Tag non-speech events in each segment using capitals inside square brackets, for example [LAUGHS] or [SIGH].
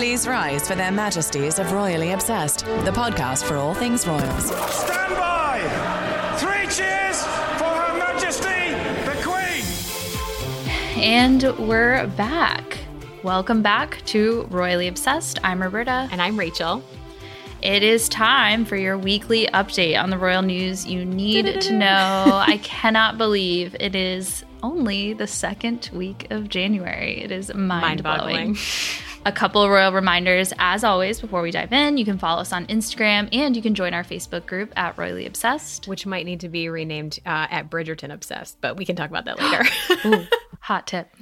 Please rise for their majesties of Royally Obsessed, the podcast for all things royals. Stand by! Three cheers for Her Majesty the Queen! And we're back. Welcome back to Royally Obsessed. I'm Roberta. And I'm Rachel. It is time for your weekly update on the royal news you need to know. [LAUGHS] I cannot believe it is only the second week of January. It is mind blowing. [LAUGHS] A couple of royal reminders, as always, before we dive in. You can follow us on Instagram and you can join our Facebook group at Royally Obsessed. Which might need to be renamed uh, at Bridgerton Obsessed, but we can talk about that later. [GASPS] [LAUGHS] Ooh, hot tip.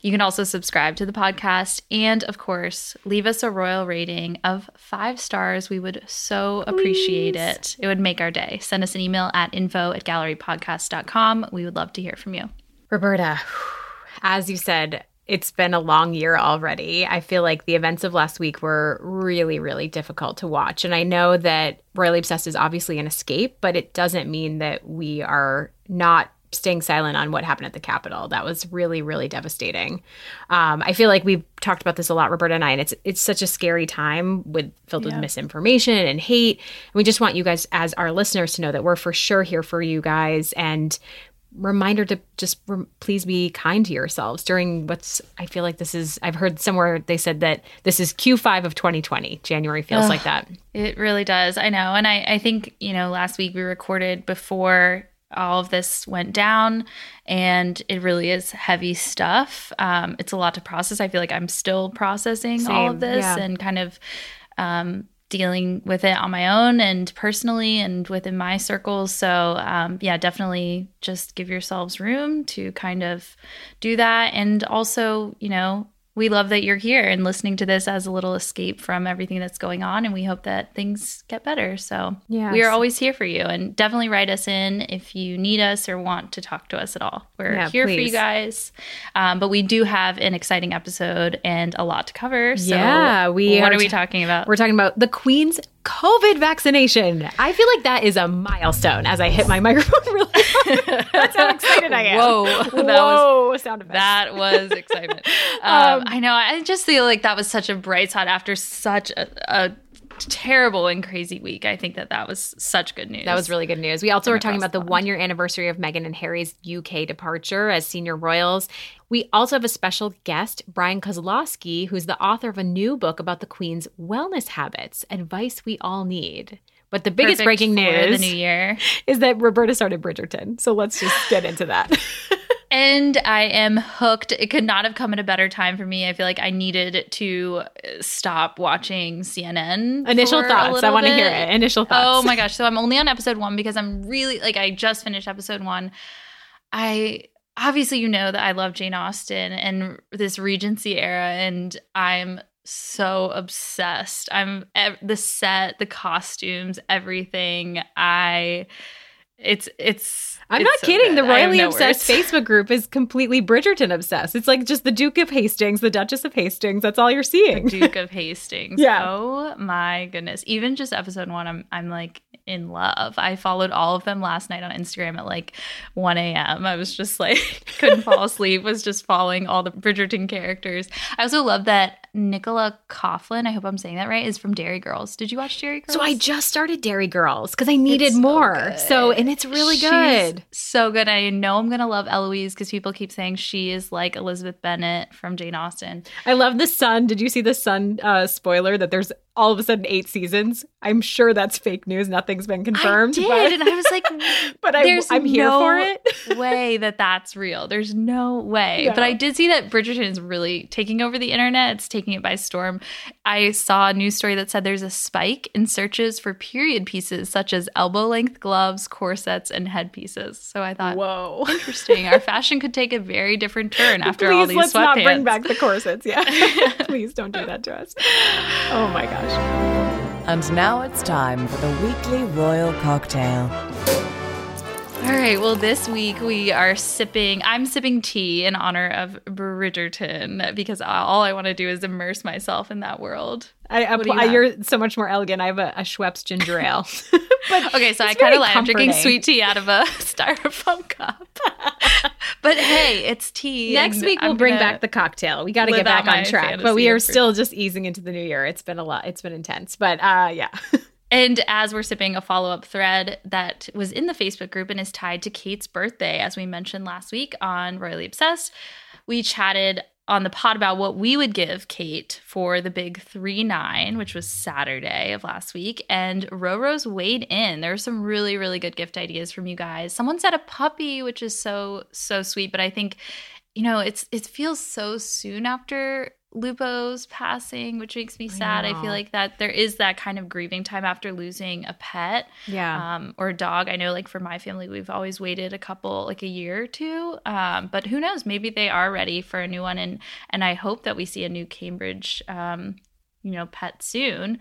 You can also subscribe to the podcast and, of course, leave us a royal rating of five stars. We would so appreciate it. It would make our day. Send us an email at info at gallerypodcast.com. We would love to hear from you. Roberta, [SIGHS] as you said, it's been a long year already. I feel like the events of last week were really, really difficult to watch. And I know that Royally Obsessed is obviously an escape, but it doesn't mean that we are not staying silent on what happened at the Capitol. That was really, really devastating. Um, I feel like we've talked about this a lot, Roberta and I, and it's it's such a scary time with filled Yeah. with misinformation and hate. And we just want you guys, as our listeners, to know that we're for sure here for you guys. And reminder to just rem- please be kind to yourselves during what's I feel like this is I've heard somewhere they said that this is Q5 of 2020. January feels like that. It really does. I know. And I, I think, you know, last week we recorded before all of this went down and it really is heavy stuff. Um, it's a lot to process. I feel like I'm still processing all of this yeah. and kind of um, dealing with it on my own and personally and within my circles. So, um, yeah, definitely just give yourselves room to kind of do that. And also, you know, we love that you're here and listening to this as a little escape from everything that's going on. And we hope that things get better. So, Yes. we are always here for you. And definitely write us in if you need us or want to talk to us at all. We're Yeah, here for you guys. Um, but we do have an exciting episode and a lot to cover. So, Yeah, we what are are we talking about? We're talking about the Queen's COVID vaccination. I feel like that is a milestone as I hit my [LAUGHS] microphone really hard. That's how excited I am. Whoa, that was- Whoa, sound effect. That was [LAUGHS] excitement. Um, Um, I know. I just feel like that was such a bright spot after such a, a terrible and crazy week. I think that that was such good news. That was really good news. We also were talking about the the one year anniversary of Meghan and Harry's UK departure as senior royals. We also have a special guest, Bryan Kozlowski, who's the author of a new book about the Queen's wellness habits, advice we all need. But the biggest Perfect breaking news the new year. [LAUGHS] is that Roberta started Bridgerton. So let's just get into that. [LAUGHS] And I am hooked. It could not have come at a better time for me. I feel like I needed to stop watching CNN. Initial thoughts. I want to hear it. Initial thoughts. Oh my gosh. So I'm only on episode one because I'm really like, I just finished episode one. I obviously, you know, that I love Jane Austen and this Regency era, and I'm so obsessed. I'm the set, the costumes, everything. I, it's, it's, I'm it's not so kidding. good. The Royally Obsessed words. [LAUGHS] Facebook group is completely Bridgerton obsessed. It's like just the Duke of Hastings, the Duchess of Hastings. That's all you're seeing. Duke of [LAUGHS] Hastings. Yeah. Oh my goodness. Even just episode one, I'm I'm like in love. I followed all of them last night on Instagram at like 1 a.m. I was just like [LAUGHS] couldn't fall asleep, was just following all the Bridgerton characters. I also love that Nicola Coughlan, I hope I'm saying that right, is from Derry Girls. Did you watch Derry Girls? So I just started Derry Girls because I needed so more. good. So, and it's really She's good. so good. I know I'm gonna love Eloise because people keep saying she is like Elizabeth Bennet from Jane Austen. I love the sun. Did you see the sun uh, spoiler that there's all of a sudden eight seasons. I'm sure that's fake news. Nothing's been confirmed. I did, but, and I was like, [LAUGHS] but I, "There's I'm here no for it. [LAUGHS] way that that's real. There's no way." No. But I did see that Bridgerton is really taking over the internet. It's taking it by storm. I saw a news story that said there's a spike in searches for period pieces such as elbow length gloves, corsets, and headpieces. So I thought, Whoa. interesting. Our [LAUGHS] fashion could take a very different turn after Please all these let's sweatpants. not bring back the corsets. Yeah. Please don't do that to us. Oh my [SIGHS] gosh. And now it's time for the weekly royal cocktail. All right. Well, this week we are sipping. I'm sipping tea in honor of Bridgerton because all I want to do is immerse myself in that world. I, I, you you're so much more elegant. I have a, a Schweppes ginger ale. [LAUGHS] but okay, so I kind of lie. I'm drinking sweet tea out of a [LAUGHS] styrofoam cup. [LAUGHS] but hey, it's tea. Next week we'll bring back the cocktail. We got to get back on track, but we are still just easing into the new year. It's been a lot. It's been intense, but uh, yeah. And as we're sipping a follow up thread that was in the Facebook group and is tied to Kate's birthday, as we mentioned last week on Royally Obsessed, we chatted on the pod about what we would give Kate for the big 3 9, which was Saturday of last week. And Roro's weighed in. There were some really, really good gift ideas from you guys. Someone said a puppy, which is so, so sweet. But I think, you know, it's it feels so soon after Lupo's passing, which makes me sad. I, feel like that there is that kind of grieving time after losing a pet Yeah. um, or a dog. I know, like for my family, we've always waited a couple, like a year or two. Um, but who knows? Maybe they are ready for a new one, and and I hope that we see a new Cambridge, um, you know, pet soon.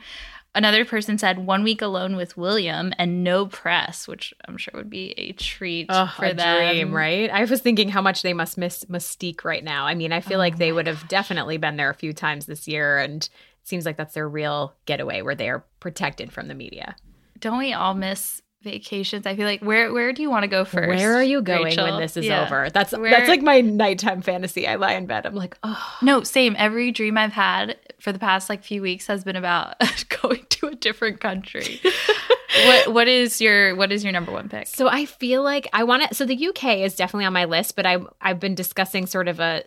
Another person said one week alone with William and no press, which I'm sure would be a treat Oh, for a them. dream, right? I was thinking how much they must miss Mustique right now. I mean, I feel Oh like they would have definitely been there a few times this year, and it seems like that's their real getaway where they are protected from the media. Don't we all miss vacations? I feel like where where do you want to go first? Where are you going Rachel? when this is Yeah. over? That's Where- that's like my nighttime fantasy. I lie in bed. I'm like, oh, No, same. Every dream I've had for the past like few weeks has been about [LAUGHS] going to a different country. [LAUGHS] what what is your what is your number one pick? So I feel like I want to. So the UK is definitely on my list, but I I've been discussing sort of a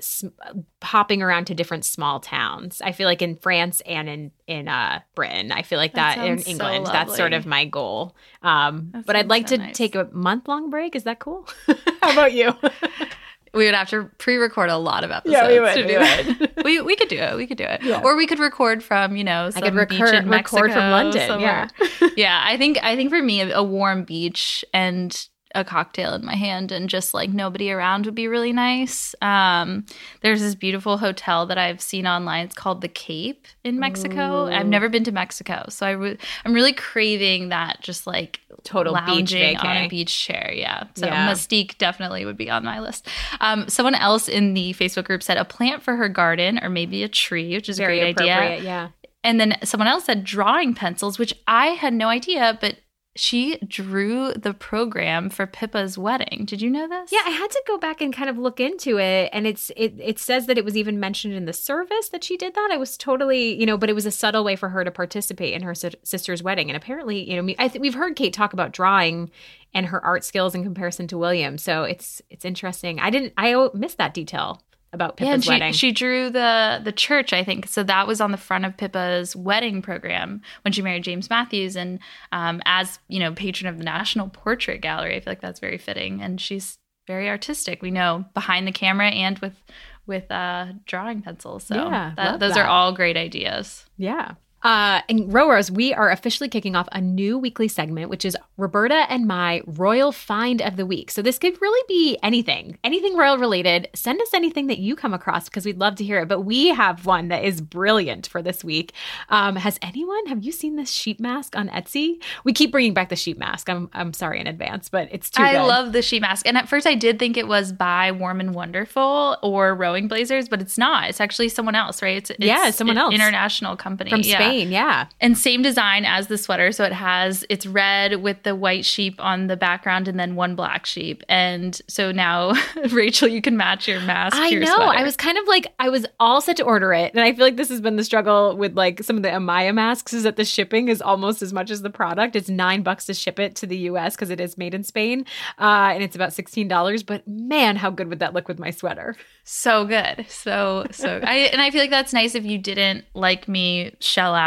hopping around to different small towns. I feel like in France and in in uh, Britain. I feel like That that, in sounds so England. that's sort of my goal. Um, but I'd like so to nice. take a month long break. Is that cool? [LAUGHS] How about you? [LAUGHS] We would have to pre-record a lot of episodes. Yeah, we would, to we do would. that. [LAUGHS] we we could do it. We could do it. Yeah. Or we could record from you know some I could beach record in Mexico, record from London. somewhere. Yeah. [LAUGHS] yeah, I think I think for me a warm beach and a cocktail in my hand and just like nobody around would be really nice. Um, there's this beautiful hotel that I've seen online. It's called the Cape in Mexico. I've never been to Mexico, so I re- I'm really craving that just like Total beach lounging on a beach chair. Yeah, so Yeah. Mustique definitely would be on my list. Um, someone else in the Facebook group said a plant for her garden or maybe a tree, which is Very a great idea. Yeah. And then someone else said drawing pencils, which I had no idea, but she drew the program for Pippa's wedding. Did you know this? Yeah, I had to go back and kind of look into it, and it's it it says that it was even mentioned in the service that she did that. I was totally, you know, but it was a subtle way for her to participate in her si- sister's wedding. And apparently, you know, I we've heard Kate talk about drawing and her art skills in comparison to William. So it's it's interesting. I didn't, I missed that detail about Yeah, and she, wedding. she drew the the church, I think. So that was on the front of Pippa's wedding program when she married James Matthews. And um, as you know, patron of the National Portrait Gallery, I feel like that's very fitting. And she's very artistic. We know behind the camera and with with uh, drawing pencils. So Yeah, that, those that. are all great ideas. Yeah. Uh, and Roros, we are officially kicking off a new weekly segment, which is Roberta and my Royal Find of the Week. So this could really be anything, anything royal related. Send us anything that you come across because we'd love to hear it. But we have one that is brilliant for this week. Um, has anyone, have you seen this sheep mask on Etsy? We keep bringing back the sheep mask. I'm, I'm sorry in advance, but it's too I good. love the sheep mask. And at first I did think it was by Warm and Wonderful or Rowing Blazers, but it's not. It's actually someone else, right? It's, it's Yeah, someone else. International company. from Yeah. Spain. Yeah. And same design as the sweater. So it has, it's red with the white sheep on the background and then one black sheep. And so now, [LAUGHS] Rachel, you can match your mask I to your know. sweater. I was kind of like I was all set to order it, and I feel like this has been the struggle with like some of the Amaya masks is that the shipping is almost as much as the product. It's nine bucks to ship it to the U.S. because it is made in Spain, uh, and it's about sixteen dollars. But man, how good would that look with my sweater? so good. So, so, I, and I feel like that's nice if you didn't like me shell out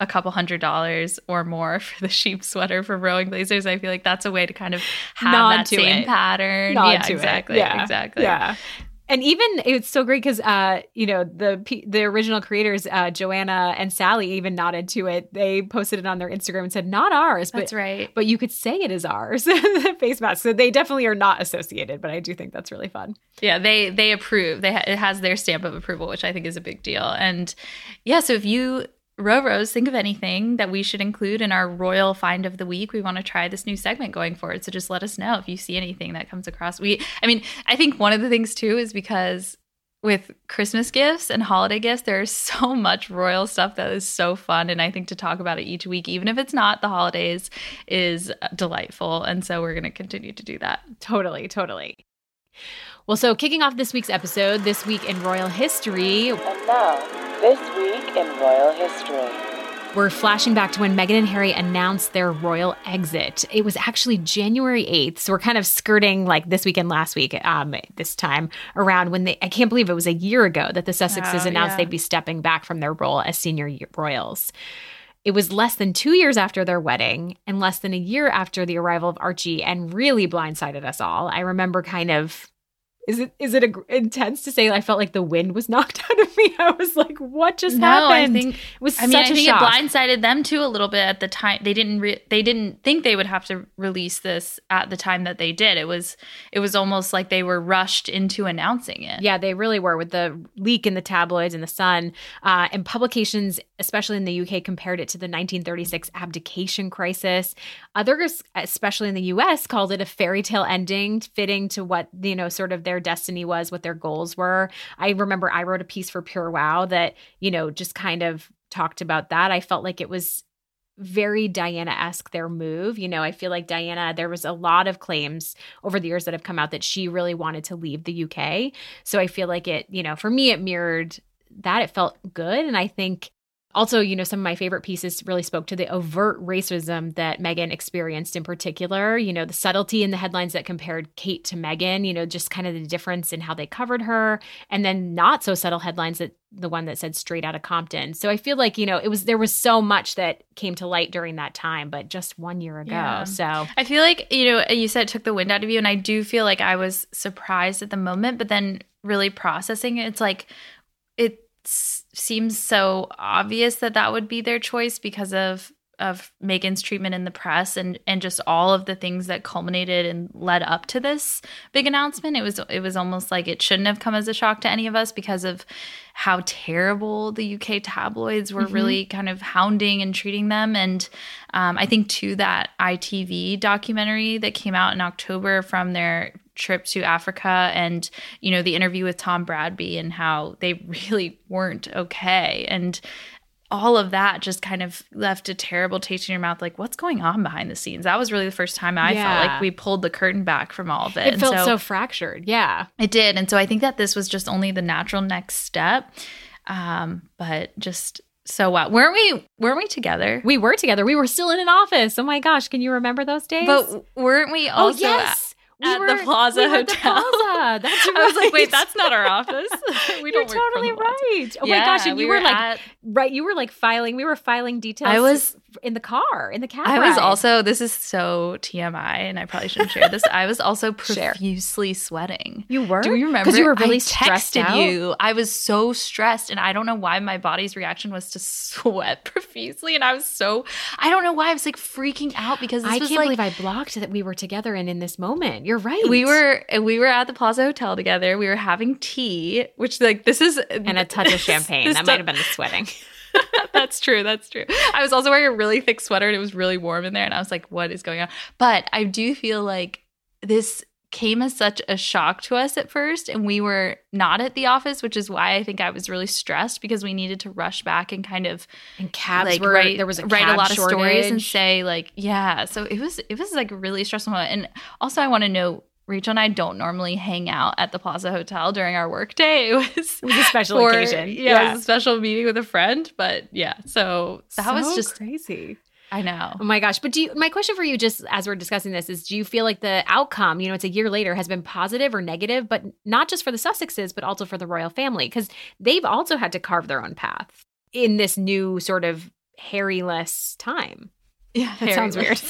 a couple hundred dollars or more [LAUGHS] for the sheep sweater for rowing blazers. I feel like that's a way to kind of have Nod that same it. pattern. Nod yeah, to it. exactly. Yeah. Exactly. Yeah. And even it's so great because uh, you know the the original creators uh, Joanna and Sally even nodded to it. They posted it on their Instagram and said not ours, but That's right. but you could say it is ours. [LAUGHS] the face mask, so they definitely are not associated. But I do think that's really fun. Yeah, they they approve. They ha- it has their stamp of approval, which I think is a big deal. And yeah, so if you Roros think of anything that we should include in our royal find of the week, we want to try this new segment going forward. So just let us know if you see anything that comes across. We, I mean, I think one of the things too is because with Christmas gifts and holiday gifts, there's so [LAUGHS] much royal stuff that is so fun. And I think to talk about it each week, even if it's not the holidays, is uh, delightful. And so we're going to continue to do that. Totally, totally. Well, so kicking off this week's episode, this week in royal history, And now, this week in royal history. We're flashing back to when Meghan and Harry announced their royal exit. It was actually January 8th. So we're kind of skirting like this weekend last week, um, this time around when they, I can't believe it was a year ago that the Sussexes Oh, announced yeah. they'd be stepping back from their role as senior royals. It was less than two years after their wedding and less than a year after the arrival of Archie and really blindsided us all. I remember kind of. Is it is it a, intense to say I felt like the wind was [LAUGHS] knocked out of me? I was like, "What just No, happened?" I think it was I mean, I a think shock. it blindsided them too a little bit at the time. They didn't re- they didn't think they would have to release this at the time that they did. It was it was almost like they were rushed into announcing it. Yeah, they really were with the leak in the tabloids and the Sun. Uh, and publications, especially in the UK, compared it to the 1936 abdication crisis. Others, especially in the US, called it a fairy tale ending, fitting to what, you know, sort of their destiny was, what their goals were. I remember I wrote a piece for PureWow that, you know, just kind of talked about that. I felt like it was very Diana esque their move. You know, I feel like Diana, there was a lot of claims over the years that have come out that she really wanted to leave the UK. So I feel like it, you know, for me, it mirrored that. It felt good. And I think also, you know, some of my favorite pieces really spoke to the overt racism that Meghan experienced in particular. You know, the subtlety in the headlines that compared Kate to Meghan, you know, just kind of the difference in how they covered her. And then not so subtle headlines that the one that said straight out of Compton. So I feel like, you know, it was there was so much that came to light during that time, but just one year ago. Yeah. So I feel like, you know, you said it took the wind out of you, and I do feel like I was surprised at the moment, but then really processing it, it's like seems so obvious that that would be their choice because of of Meghan's treatment in the press and and just all of the things that culminated and led up to this big announcement. It was it was almost like it shouldn't have come as a shock to any of us because of how terrible the UK tabloids were really kind of hounding and treating them. And um, I think to that ITV documentary that came out in October from their trip to Africa and you know the interview with Tom Bradby and how they [LAUGHS] really weren't okay and all of that just kind of left a terrible taste in your mouth like what's going on behind the scenes that was really the first time i Yeah. felt like we pulled the curtain back from all of it it And felt so, fractured. Yeah. it did and so i think that this was just only the natural next step um but just so wow weren't we weren't we together We were together. We were still in an office. Oh my gosh, can you remember those days? but weren't we oh also yes. We at were- the Plaza we were at the Hotel. Plaza. That's right. [LAUGHS] i was like wait that's not our office [LAUGHS] [LAUGHS] we You're don't from totally right. Oh my gosh, Yeah, and you we were, like at- right. You were like filing. We were filing details. I was- in the car in the cab. I was also this is so TMI and I probably shouldn't share this. I was also profusely sweating. You were? Do you remember? Because you were really I stressed texted out? you. I was so stressed and I don't know why my body's reaction was to sweat profusely and I was so I don't know why I was like freaking out because this I was can't like believe I blocked that we were together and in this moment. You're right. we were we were at the Plaza Hotel together. We were having tea, which like this is and a touch of [LAUGHS] champagne. that might have been the sweating. [LAUGHS] that's true. That's true. I was also wearing a really thick sweater and it was really warm in there. And I was like, what is going on? But I do feel like this came as such a shock to us at first. And we were not at the office, which is why I think I was really stressed because we needed to rush back and kind of And cabs like were write, there was a write a lot of stories and say like, yeah. So it was it was like a really stressful moment. And also I want to know Rachel and I don't normally hang out at the Plaza Hotel during our workday. [LAUGHS] It was It was a special for- occasion. Yeah, it was a special meeting with a friend. But yeah, so that was just crazy. I know. Oh my gosh. But do you, my question for you, just as we're discussing this, is do you feel like the outcome, you know, it's a year later, has been positive or negative, but not just for the Sussexes, but also for the royal family? Because they've also had to carve their own path in this new sort of Harry-less time. Yeah, That sounds weird.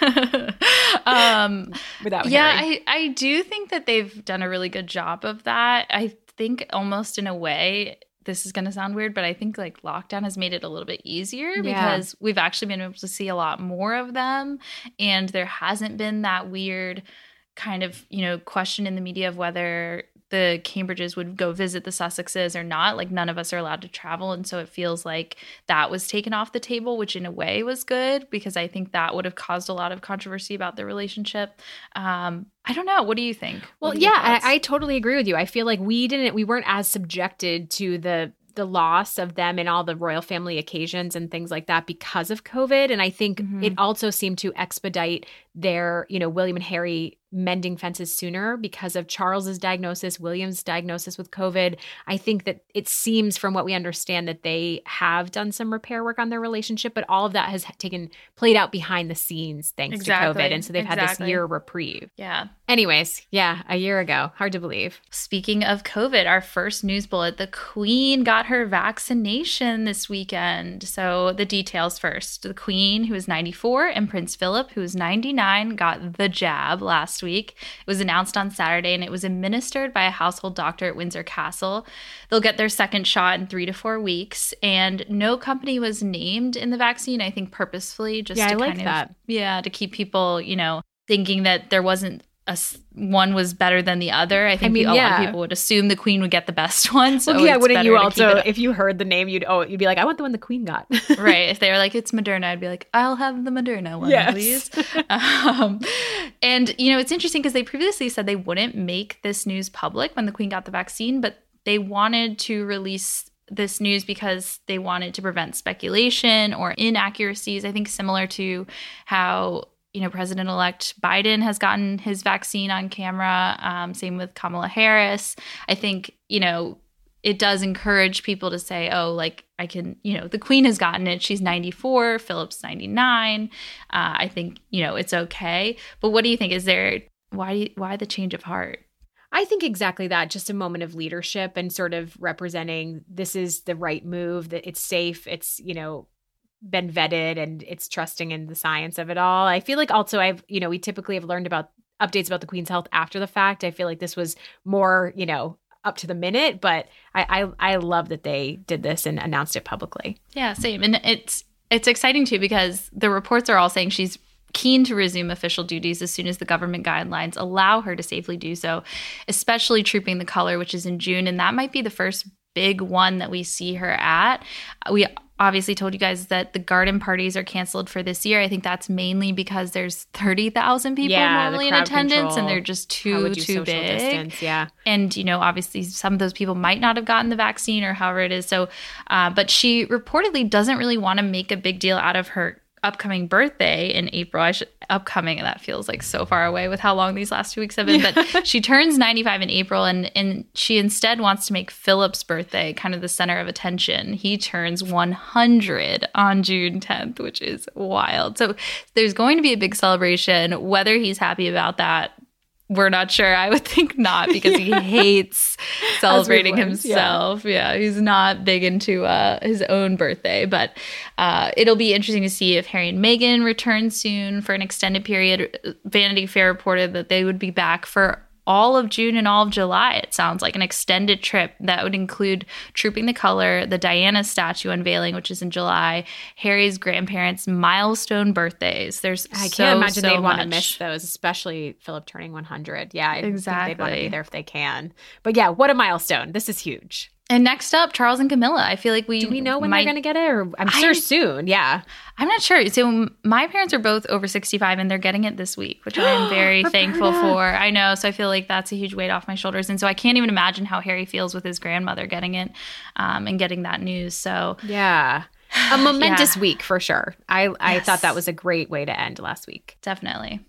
[LAUGHS] um, [LAUGHS] Without yeah, Harry. I, I do think that they've done a really good job of that. I think almost in a way, this is going to sound weird, but I think like lockdown has made it a little bit easier Yeah. because we've actually been able to see a lot more of them. And there hasn't been that weird kind of, you know, question in the media of whether the Cambridges would go visit the Sussexes or not. Like none of us are allowed to travel. And so it feels like that was taken off the table, which in a way was good because I think that would have caused a lot of controversy about the relationship. Um, I don't know. What do you think? Well, What are your yeah. I, I totally agree with you. I feel like we didn't, we weren't as subjected to the the loss of them in all the royal family occasions and things like that because of COVID. And I think Mhm. it also seemed to expedite their, you know, William and Harry mending fences sooner because of Charles's diagnosis, William's diagnosis with COVID. I think that it seems from what we understand that they have done some repair work on their relationship, but all of that has taken played out behind the scenes thanks Exactly. to COVID. And so they've had this year reprieve. yeah. Anyways, yeah, a year ago. Hard to believe. Speaking of COVID, our first news bullet the Queen got her vaccination this weekend. So, the details first. The Queen, who is 94, and Prince Philip, who is 99, got the jab last week. It was announced on Saturday and it was administered by a household doctor at Windsor Castle. They'll get their second shot in three to four weeks, and no company was named in the vaccine, I think purposefully, just Yeah, to I like kind of, that. yeah, to keep people, you know, thinking that there wasn't a one was better than the other. I think mean, a lot of people would assume the queen would get the best [LAUGHS] one. So well, yeah, wouldn't you also, if you heard the name, you'd oh, you'd be like, I want the one the queen got. [LAUGHS] right? If they were like it's Moderna, I'd be like, I'll have the Moderna one, Yes. please. [LAUGHS] um, and you know, it's interesting because they previously said they wouldn't make this news public when the queen got the vaccine, but they wanted to release this news because they wanted to prevent speculation or inaccuracies. I think similar to how you know President elect Biden has gotten his vaccine on camera. Um, same with Kamala Harris. I think you know it does encourage people to say, oh, like I can, you know, the queen has gotten it. She's 94, Philip's 99. Uh, I think, you know, it's okay. But what do you think? Is there, why, why the change of heart? I think exactly that. Just a moment of leadership and sort of representing this is the right move, that it's safe, it's, you know, been vetted and it's trusting in the science of it all. I feel like also I've, you know, we typically have learned about updates about the Queen's health after the fact. I feel like this was more, you know, up to the minute, but I I, I love that they did this and announced it publicly. Yeah, same. And it's, it's exciting too because the reports are all saying she's keen to resume official duties as soon as the government guidelines allow her to safely do so, especially trooping the color, which is in June. And that might be the first big one that we see her at. We obviously told you guys that the garden parties are canceled for this year. I think that's mainly because there's 30,000 people Yeah, normally in attendance control. and they're just too too big distance? Yeah. and you know obviously some of those people might not have gotten the vaccine or however it is so uh, but she reportedly doesn't really want to make a big deal out of her upcoming birthday in april. I should upcoming that feels like so far away with how long these last two weeks have been but [LAUGHS] she turns 95 in april and and she instead wants to make philip's birthday kind of the center of attention. He turns 100 on june 10th which is wild. So there's going to be a big celebration. Whether he's happy about that we're not sure. I would think not because he [LAUGHS] hates celebrating learned, yeah. himself. Yeah. he's not big into uh, his own birthday, but uh, it'll be interesting to see if Harry and Meghan return soon for an extended period. Vanity Fair reported that they would be back for all of June and all of July. It sounds like an extended trip that would include Trooping the Color, the Diana statue unveiling, which is in July, Harry's grandparents' milestone birthdays. There's I can't imagine so they'd want to miss those, especially Philip turning 100. Yeah, I think they'd want to be there if they can. But yeah, what a milestone. This is huge. And next up, Charles and Camilla. I feel like we Do we know when might, they're going to get it? Or I'm I- sure soon. Yeah. I'm not sure. So my parents are both over 65 and they're getting it this week, which I am [GASPS] very thankful for. I know. So I feel like that's a huge weight off my shoulders. And so I can't even imagine how Harry feels with his grandmother getting it um, and getting that news. So Yeah. A [SIGHS] momentous Yeah. week for sure. I, I Yes. thought that was a great way to end last week. definitely.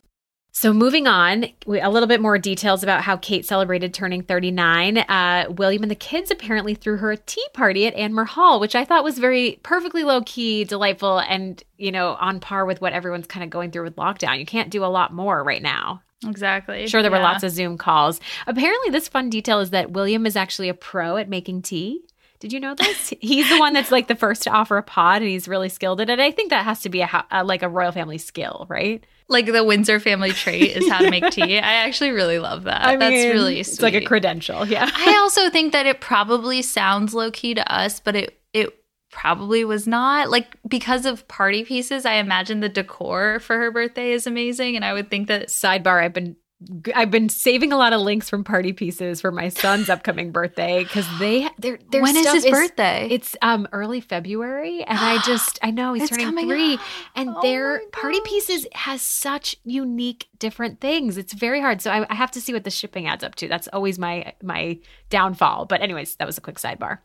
So moving on, a little bit more details about how Kate celebrated turning 39. Uh, William and the kids apparently threw her a tea party at Anmer Hall, which I thought was very perfectly low key, delightful, and you know on par with what everyone's kind of going through with lockdown. You can't do a lot more right now. Exactly. Sure, there were lots of Zoom calls. Apparently, this fun detail is that William is actually a pro at making tea. Did you know this? [LAUGHS] he's the one that's like the first to offer a pod, and he's really skilled at it. I think that has to be a, a like a royal family skill, right? Like the Windsor family trait is how to make tea. [LAUGHS] I actually really love that. I That's mean, really sweet. It's like a credential. Yeah. I also think that it probably sounds low key to us, but it it probably was not like because of party pieces i imagine the decor for her birthday is amazing and i would think that sidebar i've been I've been saving a lot of links from party pieces for my son's upcoming birthday because they they're, their when is his is, birthday? It's um early February, and I just I know he's turning three, up. and oh their party pieces has such unique different things. It's very hard, so I, I have to see what the shipping adds up to. That's always my my downfall. But anyways, that was a quick sidebar.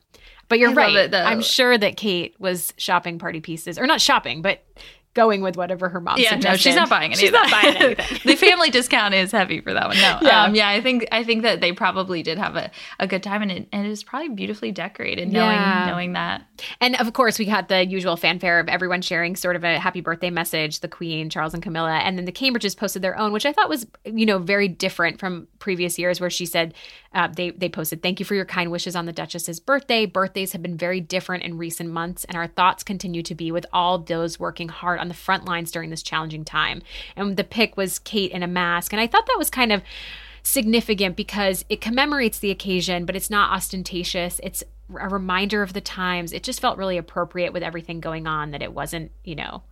But you're I right. I'm sure that Kate was shopping party pieces, or not shopping, but going with whatever her mom. Yeah, suggested. no, she's not buying anything. She's not buying [LAUGHS] anything. the family discount is heavy for that one. No, yeah, um, yeah. I think I think that they probably did have a, a good time, and it, and it was probably beautifully decorated. Knowing yeah. knowing that, and of course we had the usual fanfare of everyone sharing sort of a happy birthday message. The Queen, Charles, and Camilla, and then the Cambridges posted their own, which I thought was you know very different from previous years, where she said uh, they they posted thank you for your kind wishes on the Duchess's birthday. Birthdays have been very different in recent months, and our thoughts continue to be with all those working hard on the front lines during this challenging time. And the pic was Kate in a mask. And I thought that was kind of significant because it commemorates the occasion, but it's not ostentatious. It's a reminder of the times. It just felt really appropriate with everything going on that it wasn't, you know,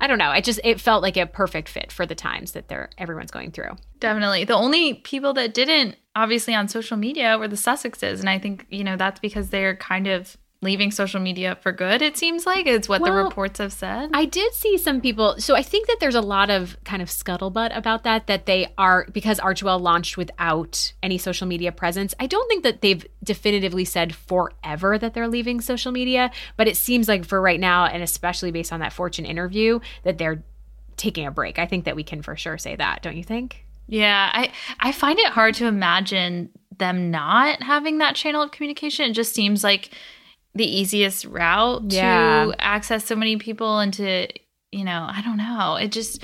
I don't know. It just it felt like a perfect fit for the times that they're everyone's going through. Definitely. The only people that didn't obviously on social media were the Sussexes and I think, you know, that's because they're kind of leaving social media for good it seems like it's what well, the reports have said. I did see some people so i think that there's a lot of kind of scuttlebutt about that that they are because archewell launched without any social media presence i don't think that they've definitively said forever that they're leaving social media but it seems like for right now and especially based on that fortune interview that they're taking a break. I think that we can for sure say that don't you think? Yeah i i find it hard to imagine them not having that channel of communication. It just seems like the easiest route yeah. to access so many people and to you know i don't know it just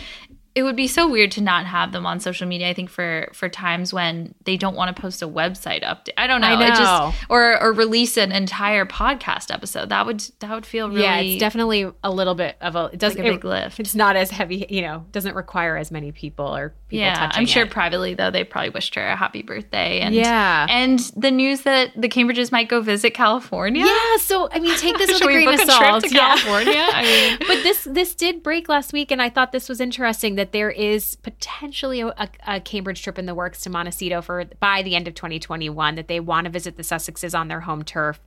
it would be so weird to not have them on social media. I think for for times when they don't want to post a website update. I don't know. I know. just or or release an entire podcast episode. That would that would feel really Yeah, it's definitely a little bit of a it does like a big lift. It's not as heavy, you know, doesn't require as many people or people Yeah, I'm sure it. privately though they probably wished her a happy birthday and yeah. and the news that the Cambridges might go visit California. Yeah, so I mean take this [LAUGHS] with a grain of salt. to California? I mean [LAUGHS] But this this did break last week and I thought this was interesting that there is potentially a, a, Cambridge trip in the works to Montecito for by the end of 2021 that they want to visit the Sussexes on their home turf.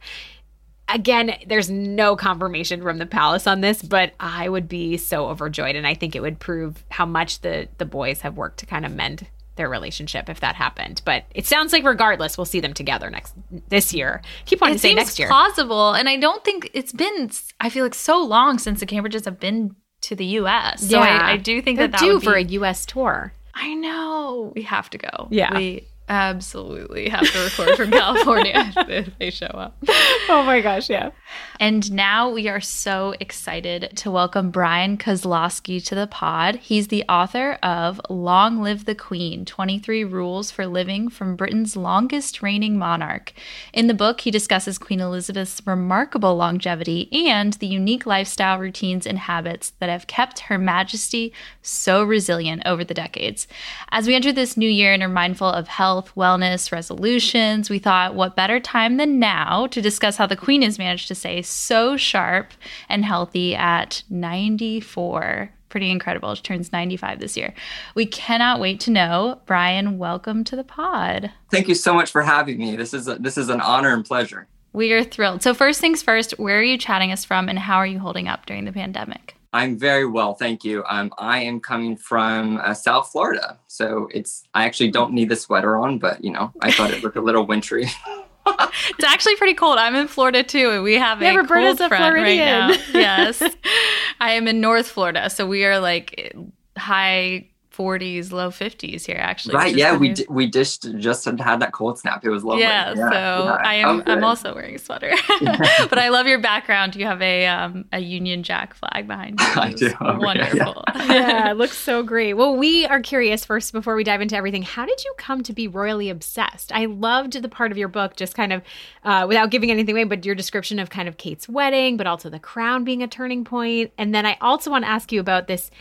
Again, there's no confirmation from the palace on this, but I would be so overjoyed, and I think it would prove how much the the boys have worked to kind of mend their relationship if that happened. But it sounds like regardless, we'll see them together next this year. Keep wanting it to say next year. Plausible, and I don't think it's been. I feel like so long since the Cambridges have been to the U.S. So yeah. I, I do think They're that that due would be, for a U.S. tour. I know we have to go. Yeah, we absolutely have to record from [LAUGHS] California [LAUGHS] if they show up. Oh my gosh, yeah. And now we are so excited to welcome Bryan Kozlowski to the pod. He's the author of Long Live the Queen 23 Rules for Living from Britain's Longest Reigning Monarch. In the book, he discusses Queen Elizabeth's remarkable longevity and the unique lifestyle routines and habits that have kept Her Majesty so resilient over the decades. As we enter this new year and are mindful of health, health, wellness, resolutions. We thought, what better time than now to discuss how the Queen has managed to stay so sharp and healthy at 94 pretty incredible. She turns 95 this year. We cannot wait to know. Bryan, welcome to the pod. Thank you so much for having me. This is a, this is an honor and pleasure. We are thrilled. So first things first, where are you chatting us from and how are you holding up during the pandemic? I'm very well, thank you. Um, I am coming from uh, South Florida, so it's I actually don't need the sweater on, but you know I thought it looked a little wintry. [LAUGHS] it's actually pretty cold. I'm in Florida too, and we have yeah, a cold front right now. [LAUGHS] yes, I am in North Florida, so we are like high 40s, low 50s here, actually. Right? Yeah, we d- we just just had that cold snap. It was lovely. Yeah, yeah so yeah. I am I'm also wearing a sweater, [LAUGHS] [LAUGHS] but I love your background. You have a um, a Union Jack flag behind you. [LAUGHS] I do. Wonderful. Yeah. yeah, it looks so great. Well, we are curious first before we dive into everything. How did you come to be royally obsessed? I loved the part of your book, just kind of uh, without giving anything away, but your description of kind of Kate's wedding, but also the crown being a turning point. And then I also want to ask you about this.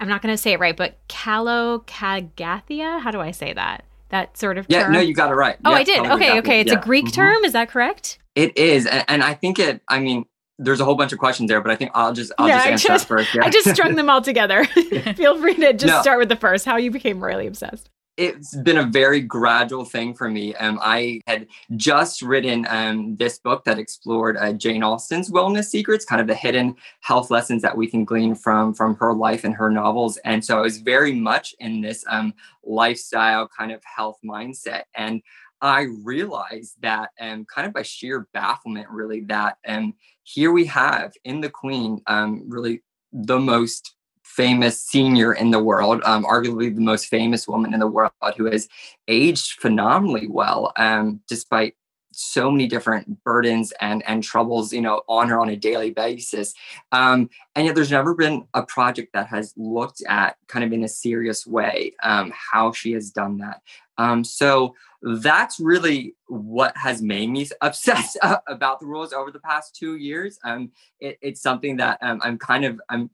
I'm not going to say it right, but Kalokagathia. How do I say that? That sort of yeah. Term? No, you got it right. Oh, yeah, I did. Okay, okay. It's yeah. a Greek mm-hmm. term. Is that correct? It is, and, and I think it. I mean, there's a whole bunch of questions there, but I think I'll just I'll yeah, just answer just, first. Yeah. I just strung them all together. [LAUGHS] Feel free to [LAUGHS] just no. start with the first. How you became royally obsessed it's been a very gradual thing for me. Um, I had just written um, this book that explored uh, Jane Austen's wellness secrets, kind of the hidden health lessons that we can glean from from her life and her novels. And so I was very much in this um, lifestyle kind of health mindset. And I realized that, um, kind of by sheer bafflement, really, that um, here we have in the Queen, um, really the most famous senior in the world, um, arguably the most famous woman in the world, who has aged phenomenally well, um, despite so many different burdens and and troubles you know on her on a daily basis. Um, and yet there's never been a project that has looked at kind of in a serious way um, how she has done that. Um, so that's really what has made me [LAUGHS] obsessed about the rules over the past two years. Um, it, it's something that um, i'm kind of i'm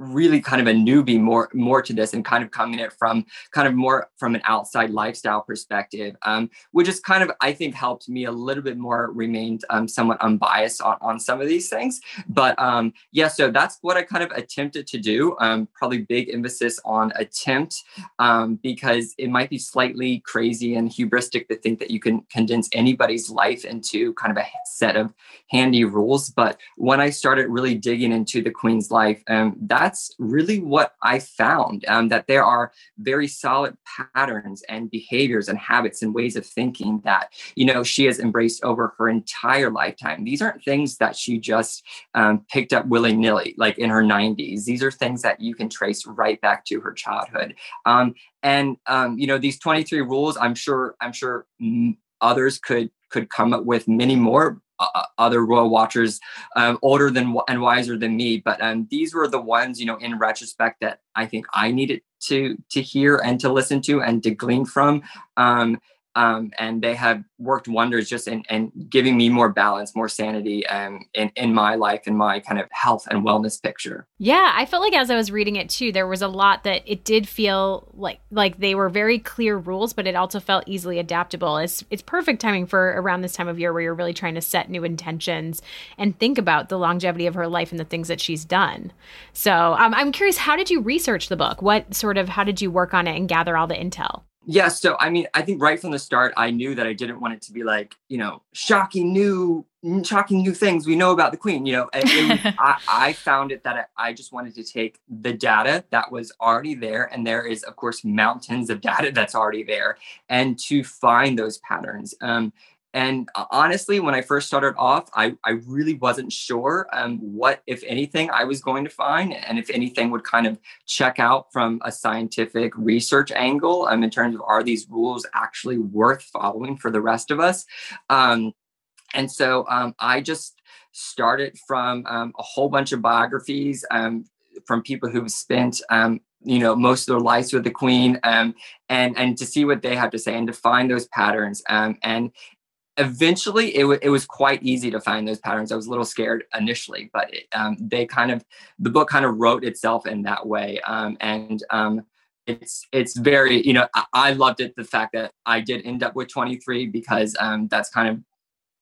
really kind of a newbie more more to this and kind of coming it from kind of more from an outside lifestyle perspective um, which has kind of i think helped me a little bit more remained um, somewhat unbiased on, on some of these things. But um, yeah so that's what i kind of attempted to do um, probably big emphasis on attempt um, because it might be slightly crazy and hubristic to think that you can condense anybody's life into kind of a set of handy rules. But when i started really digging into the queen's life um, that that's really what I found um, that there are very solid patterns and behaviors and habits and ways of thinking that, you know, she has embraced over her entire lifetime. These aren't things that she just um, picked up willy nilly, like in her 90s. These are things that you can trace right back to her childhood. Um, and, um, you know, these 23 rules, I'm sure, I'm sure others could could come up with many more uh, other royal watchers um, older than and wiser than me but um, these were the ones you know in retrospect that i think i needed to to hear and to listen to and to glean from. Um, um, and they have worked wonders just in, in giving me more balance, more sanity um, in, in my life and my kind of health and wellness picture. Yeah, I felt like as I was reading it too, there was a lot that it did feel like like they were very clear rules, but it also felt easily adaptable. It's it's perfect timing for around this time of year where you're really trying to set new intentions and think about the longevity of her life and the things that she's done. So um, I'm curious, how did you research the book? What sort of how did you work on it and gather all the intel? Yeah, so I mean, I think right from the start, I knew that I didn't want it to be like, you know, shocking new, shocking new things we know about the queen. You know, it, [LAUGHS] I, I, found it that I, I just wanted to take the data that was already there, and there is, of course, mountains of data that's already there, and to find those patterns. Um, and uh, honestly, when I first started off, I, I really wasn't sure um, what, if anything, I was going to find, and if anything would kind of check out from a scientific research angle um, in terms of are these rules actually worth following for the rest of us? Um, and so um, I just started from um, a whole bunch of biographies um, from people who've spent you know most of their lives with the queen um, and and to see what they have to say and to find those patterns um, and eventually it, w- it was quite easy to find those patterns. I was a little scared initially but it, um, they kind of the book kind of wrote itself in that way um, and um, it's it's very you know I, I, loved it the fact that i did end up with 23 because um, that's kind of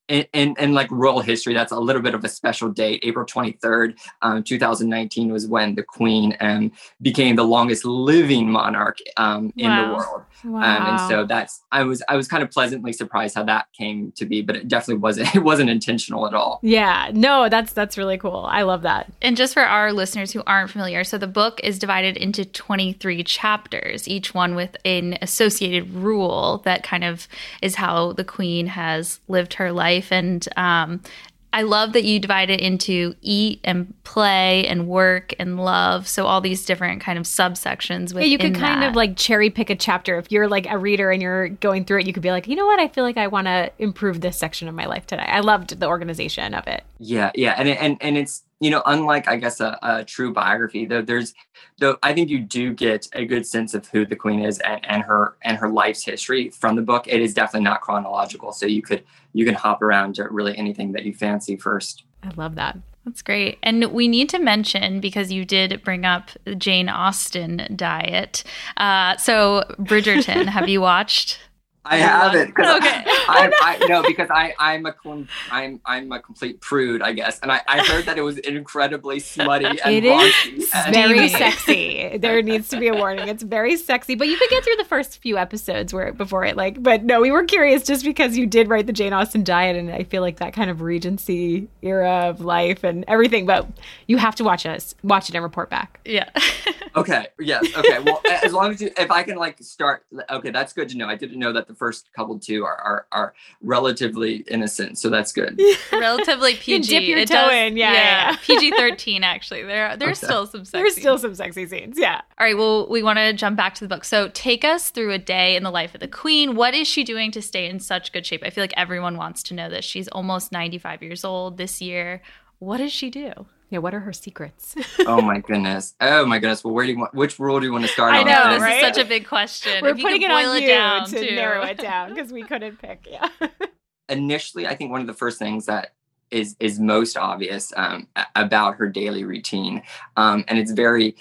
in, in, in, like royal history, that's a little bit of a special date. April 23rd, um, 2019 was when the queen um, became the longest living monarch um, in wow. the world. Wow. Um, and so that's I was I was kind of pleasantly surprised how that came to be, but it definitely wasn't [LAUGHS] it wasn't intentional at all. Yeah, no, that's that's really cool. I love that. And just for our listeners who aren't familiar, so the book is divided into 23 chapters, each one with an associated rule that kind of is how the queen has lived her life and um, I love that you divide it into eat and play and work and love. So all these different kind of subsections. Yeah, you could within kind that. of like cherry pick a chapter. If you're like a reader and you're going through it, you could be like, you know what? I feel like I want to improve this section of my life today. I loved the organization of it. Yeah, yeah, and it- and and it's you know unlike I guess a, a true biography though there's though I think you do get a good sense of who the queen is and, and her and her life's history from the book. It is definitely not chronological, so you could you can hop around to really anything that you fancy first. I love that. That's great. And we need to mention, because you did bring up the Jane Austen diet. Uh, so, Bridgerton, have you [LAUGHS] watched? I haven't. 'cause Okay. [LAUGHS] I, I, no, because I I'm a com- I'm I'm a complete prude, I guess, and I, I heard that it was incredibly smutty [LAUGHS] and It is and- very [LAUGHS] sexy. There needs to be a warning. It's very sexy, but you could get through the first few episodes where before it like. But no, we were curious just because you did write the Jane Austen diet, and I feel like that kind of Regency era of life and everything. But you have to watch us, watch it, and report back. Yeah. Okay. Yes. Okay. Well, as long as you, if I can like start, okay, that's good to know. I didn't know that the first couple two are are, are relatively innocent, so that's good. [LAUGHS] Relatively PG. You PG. dip your It toe does- in, yeah, yeah, yeah. PG [LAUGHS] 13, actually. There, there's Okay. still some sexy. There's still some sexy scenes. Yeah. All right, well, we want to jump back to the book. So, take us through a day in the life of the queen. What is she doing to stay in such good shape? I feel like everyone wants to know this. She's almost 95 years old this year. What does she do? Yeah. What are her secrets? oh my [LAUGHS] goodness. Oh my goodness. Well, where do you want? Which rule do you want to start I on? know, this right? is such a big question. We're If you putting could it boil on it you down to to- narrow it down because we couldn't pick. Yeah. [LAUGHS] initially i think one of the first things that is is most obvious um, about her daily routine um, and it's very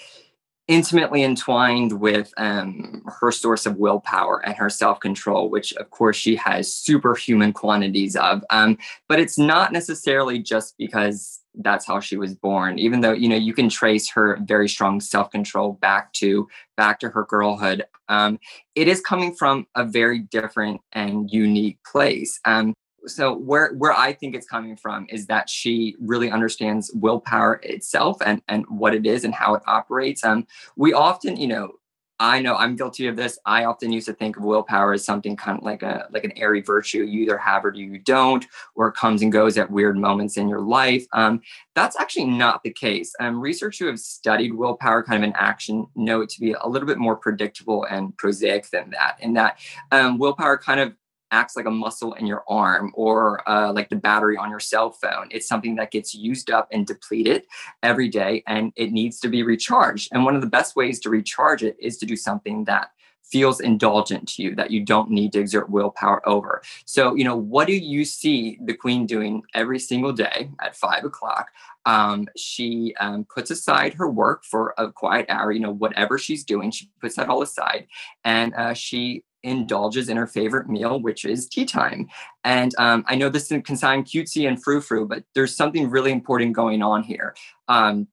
intimately entwined with um, her source of willpower and her self-control which of course she has superhuman quantities of um, but it's not necessarily just because that's how she was born even though you know you can trace her very strong self-control back to back to her girlhood um, it is coming from a very different and unique place. Um, so where where I think it's coming from is that she really understands willpower itself and and what it is and how it operates. Um, we often, you know, I know I'm guilty of this. I often used to think of willpower as something kind of like a like an airy virtue. You either have or you don't, or it comes and goes at weird moments in your life. Um, that's actually not the case. Um, researchers who have studied willpower kind of in action know it to be a little bit more predictable and prosaic than that. In that um, willpower kind of acts like a muscle in your arm or uh, like the battery on your cell phone. It's something that gets used up and depleted every day and it needs to be recharged. And one of the best ways to recharge it is to do something that feels indulgent to you that you don't need to exert willpower over. So, you know, what do you see the queen doing every single day at five o'clock? Um, she um, puts aside her work for a quiet hour, you know, whatever she's doing, she puts that all aside and uh, she indulges in her favorite meal, which is tea time. And um, I know this can sound cutesy and frou frou, but there's something really important going on here. Um,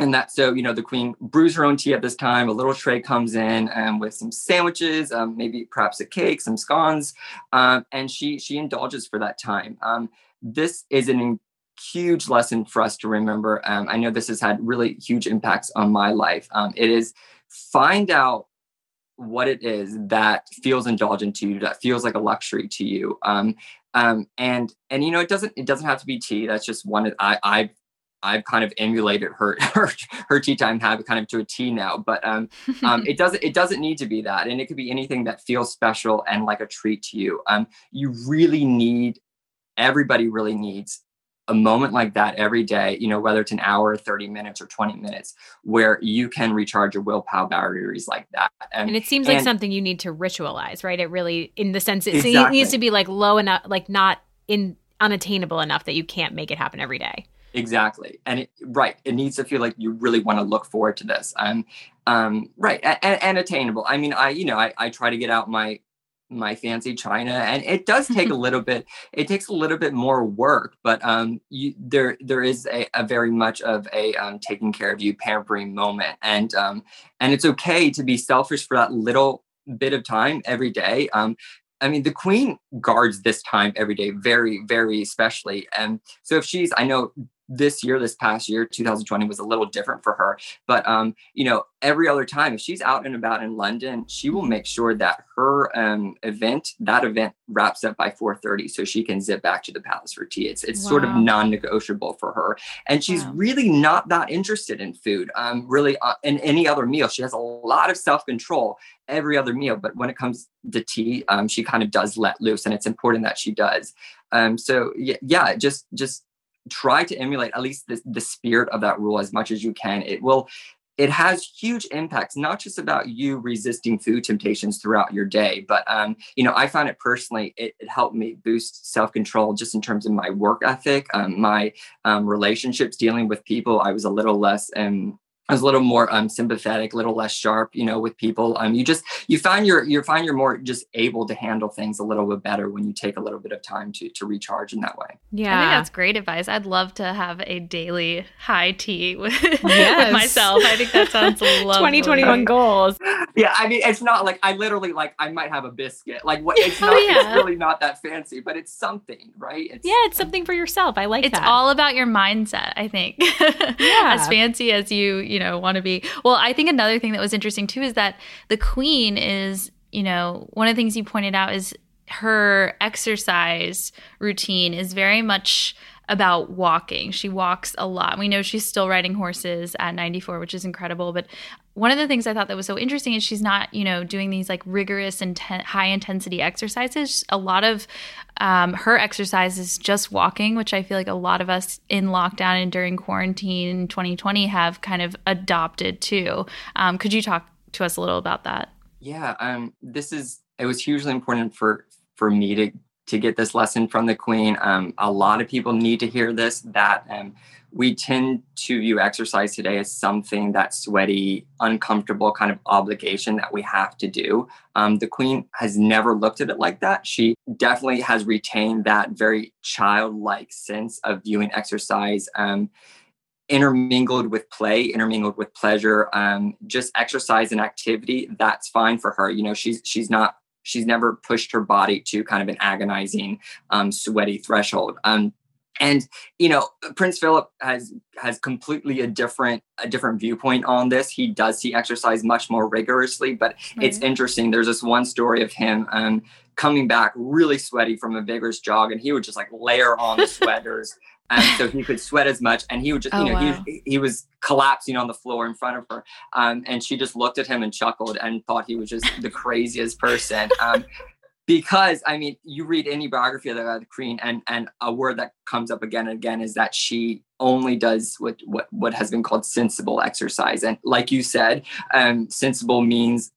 and that so you know the queen brews her own tea at this time a little tray comes in um, with some sandwiches um, maybe perhaps a cake some scones um, and she she indulges for that time um, this is an huge lesson for us to remember um, i know this has had really huge impacts on my life um, it is find out what it is that feels indulgent to you that feels like a luxury to you. Um, um, and and you know it doesn't it doesn't have to be tea. That's just one i i've I've kind of emulated her [LAUGHS] her, her tea time habit kind of to a T now, but um, um, it [LAUGHS] doesn't it doesn't need to be that, and it could be anything that feels special and like a treat to you. Um, you really need everybody really needs a moment like that every day. You know, whether it's an hour, thirty minutes, or twenty minutes, where you can recharge your willpower batteries like that. And it seems like something you need to ritualize, right? It really, in the sense, it, it needs to be like low enough, like not in unattainable enough that you can't make it happen every day. Exactly. And it, right, it needs to feel like you really want to look forward to this. Um, um, right, and, and attainable. I mean, I you know, I, I try to get out my my fancy china, and it does take a [LAUGHS] little bit. It takes a little bit more work, but um, you, there there is a, a very much of a um, taking care of you, pampering moment, and um, and it's okay to be selfish for that little bit of time every day. Um, I mean, the queen guards this time every day, very, very especially. And so if she's, I know this year, this past year, 2020 was a little different for her. But um, you know, every other time, if she's out and about in London, she will make sure that her um, event, that event wraps up by 4:30, so she can zip back to the palace for tea. It's it's wow. sort of non-negotiable for her, and she's wow. really not that interested in food. Um, really, uh, in any other meal, she has a lot of self-control every other meal. But when it comes to tea, um, she kind of does let loose, and it's important that she does. Um, so yeah, yeah, just just try to emulate at least the, the spirit of that rule as much as you can. It will it has huge impacts not just about you resisting food temptations throughout your day but um, you know i found it personally it, it helped me boost self-control just in terms of my work ethic um, my um, relationships dealing with people i was a little less um, I was a little more um, sympathetic, a little less sharp, you know, with people. Um, you just you find you're you find you're more just able to handle things a little bit better when you take a little bit of time to to recharge in that way. Yeah, I think that's great advice. I'd love to have a daily high tea [LAUGHS] with, yes. with myself. I think that sounds [LAUGHS] lovely. 2021 goals. Yeah, I mean, it's not like I literally like I might have a biscuit. Like what? It's [LAUGHS] oh, not. oh, yeah. It's really not that fancy, but it's something, right? It's, yeah, it's something for yourself. I like it's that. all about your mindset. I think. Yeah. as fancy as you you know want to be. Well, I think another thing that was interesting too is that the queen is, you know, one of the things you pointed out is her exercise routine is very much about walking. She walks a lot. We know she's still riding horses at 94, which is incredible. But one of the things I thought that was so interesting is she's not, you know, doing these like rigorous and inten- high intensity exercises. A lot of um, her exercise is just walking, which I feel like a lot of us in lockdown and during quarantine 2020 have kind of adopted too. Um, could you talk to us a little about that? Yeah, um, this is it was hugely important for for me to to get this lesson from the queen. Um, a lot of people need to hear this that um, we tend to view exercise today as something that sweaty, uncomfortable kind of obligation that we have to do. Um, the queen has never looked at it like that. She definitely has retained that very childlike sense of viewing exercise. Um, intermingled with play, intermingled with pleasure, um, just exercise and activity, that's fine for her. You know, she's she's not she's never pushed her body to kind of an agonizing, um, sweaty threshold. Um, and you know, Prince Philip has has completely a different a different viewpoint on this. He does see exercise much more rigorously, but right. it's interesting. There's this one story of him um, coming back really sweaty from a vigorous jog, and he would just like layer on the sweaters and [LAUGHS] so he could sweat as much and he would just oh, you know wow. he, he was collapsing on the floor in front of her um, and she just looked at him and chuckled and thought he was just the craziest person um, because i mean you read any biography of the queen and and a word that comes up again and again is that she only does what what, what has been called sensible exercise and like you said um, sensible means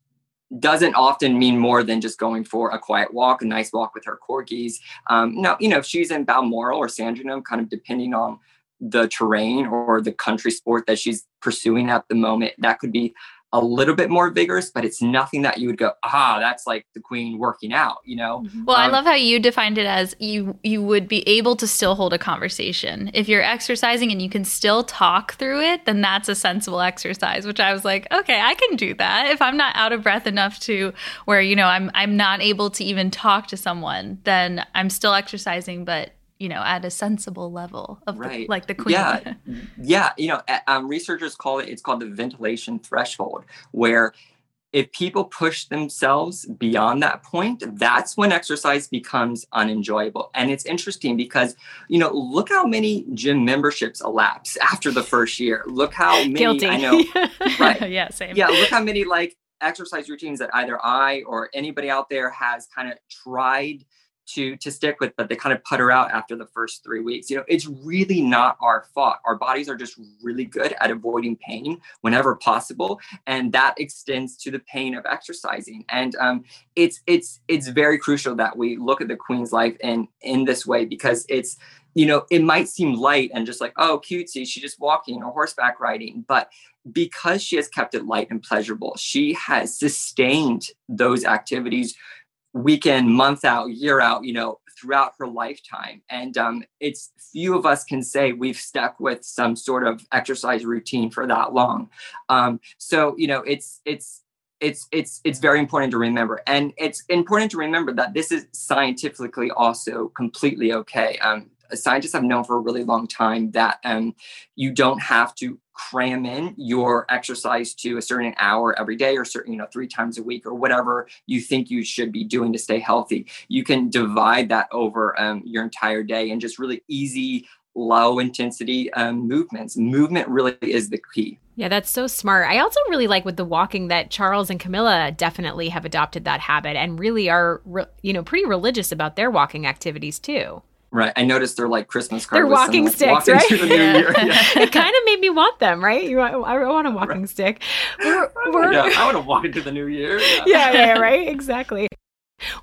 doesn't often mean more than just going for a quiet walk, a nice walk with her corgis. Um, now, you know, if she's in Balmoral or Sandringham, kind of depending on the terrain or the country sport that she's pursuing at the moment, that could be a little bit more vigorous, but it's nothing that you would go, ah, that's like the queen working out, you know? Mm-hmm. Well, um, I love how you defined it as you you would be able to still hold a conversation. If you're exercising and you can still talk through it, then that's a sensible exercise, which I was like, okay, I can do that. If I'm not out of breath enough to where, you know, I'm I'm not able to even talk to someone, then I'm still exercising, but you know at a sensible level of right. the, like the queen. Yeah. [LAUGHS] Yeah you know um, researchers call it it's called the ventilation threshold where if people push themselves beyond that point that's when exercise becomes unenjoyable. And it's interesting because you know look how many gym memberships elapse after the first year. Look how many Guilty. i know [LAUGHS] right. Yeah same. Yeah look how many like exercise routines that either i or anybody out there has kind of tried to to stick with but they kind of putter out after the first three weeks. You know it's really not our fault. Our bodies are just really good at avoiding pain whenever possible and that extends to the pain of exercising. And um, it's it's it's very crucial that we look at the queen's life in in this way because it's you know it might seem light and just like oh cutesy she's just walking or horseback riding but because she has kept it light and pleasurable she has sustained those activities week in, month out, year out, you know, throughout her lifetime. And um, it's few of us can say we've stuck with some sort of exercise routine for that long. Um, so, you know, it's, it's, it's it's it's very important to remember and it's important to remember that this is scientifically also completely okay um, scientists have known for a really long time that um, you don't have to cram in your exercise to a certain hour every day or certain you know three times a week or whatever you think you should be doing to stay healthy you can divide that over um, your entire day and just really easy low intensity um, movements movement really is the key yeah, that's so smart. I also really like with the walking that Charles and Camilla definitely have adopted that habit and really are, re- you know, pretty religious about their walking activities too. Right. I noticed they're like Christmas cards. They're walking like, sticks, walking right? the new year. Yeah. [LAUGHS] it kind of made me want them, right? You, want- I want a walking stick. We're, we're, yeah, I want to walk into the new year. Yeah. yeah, yeah, [LAUGHS] right. Exactly.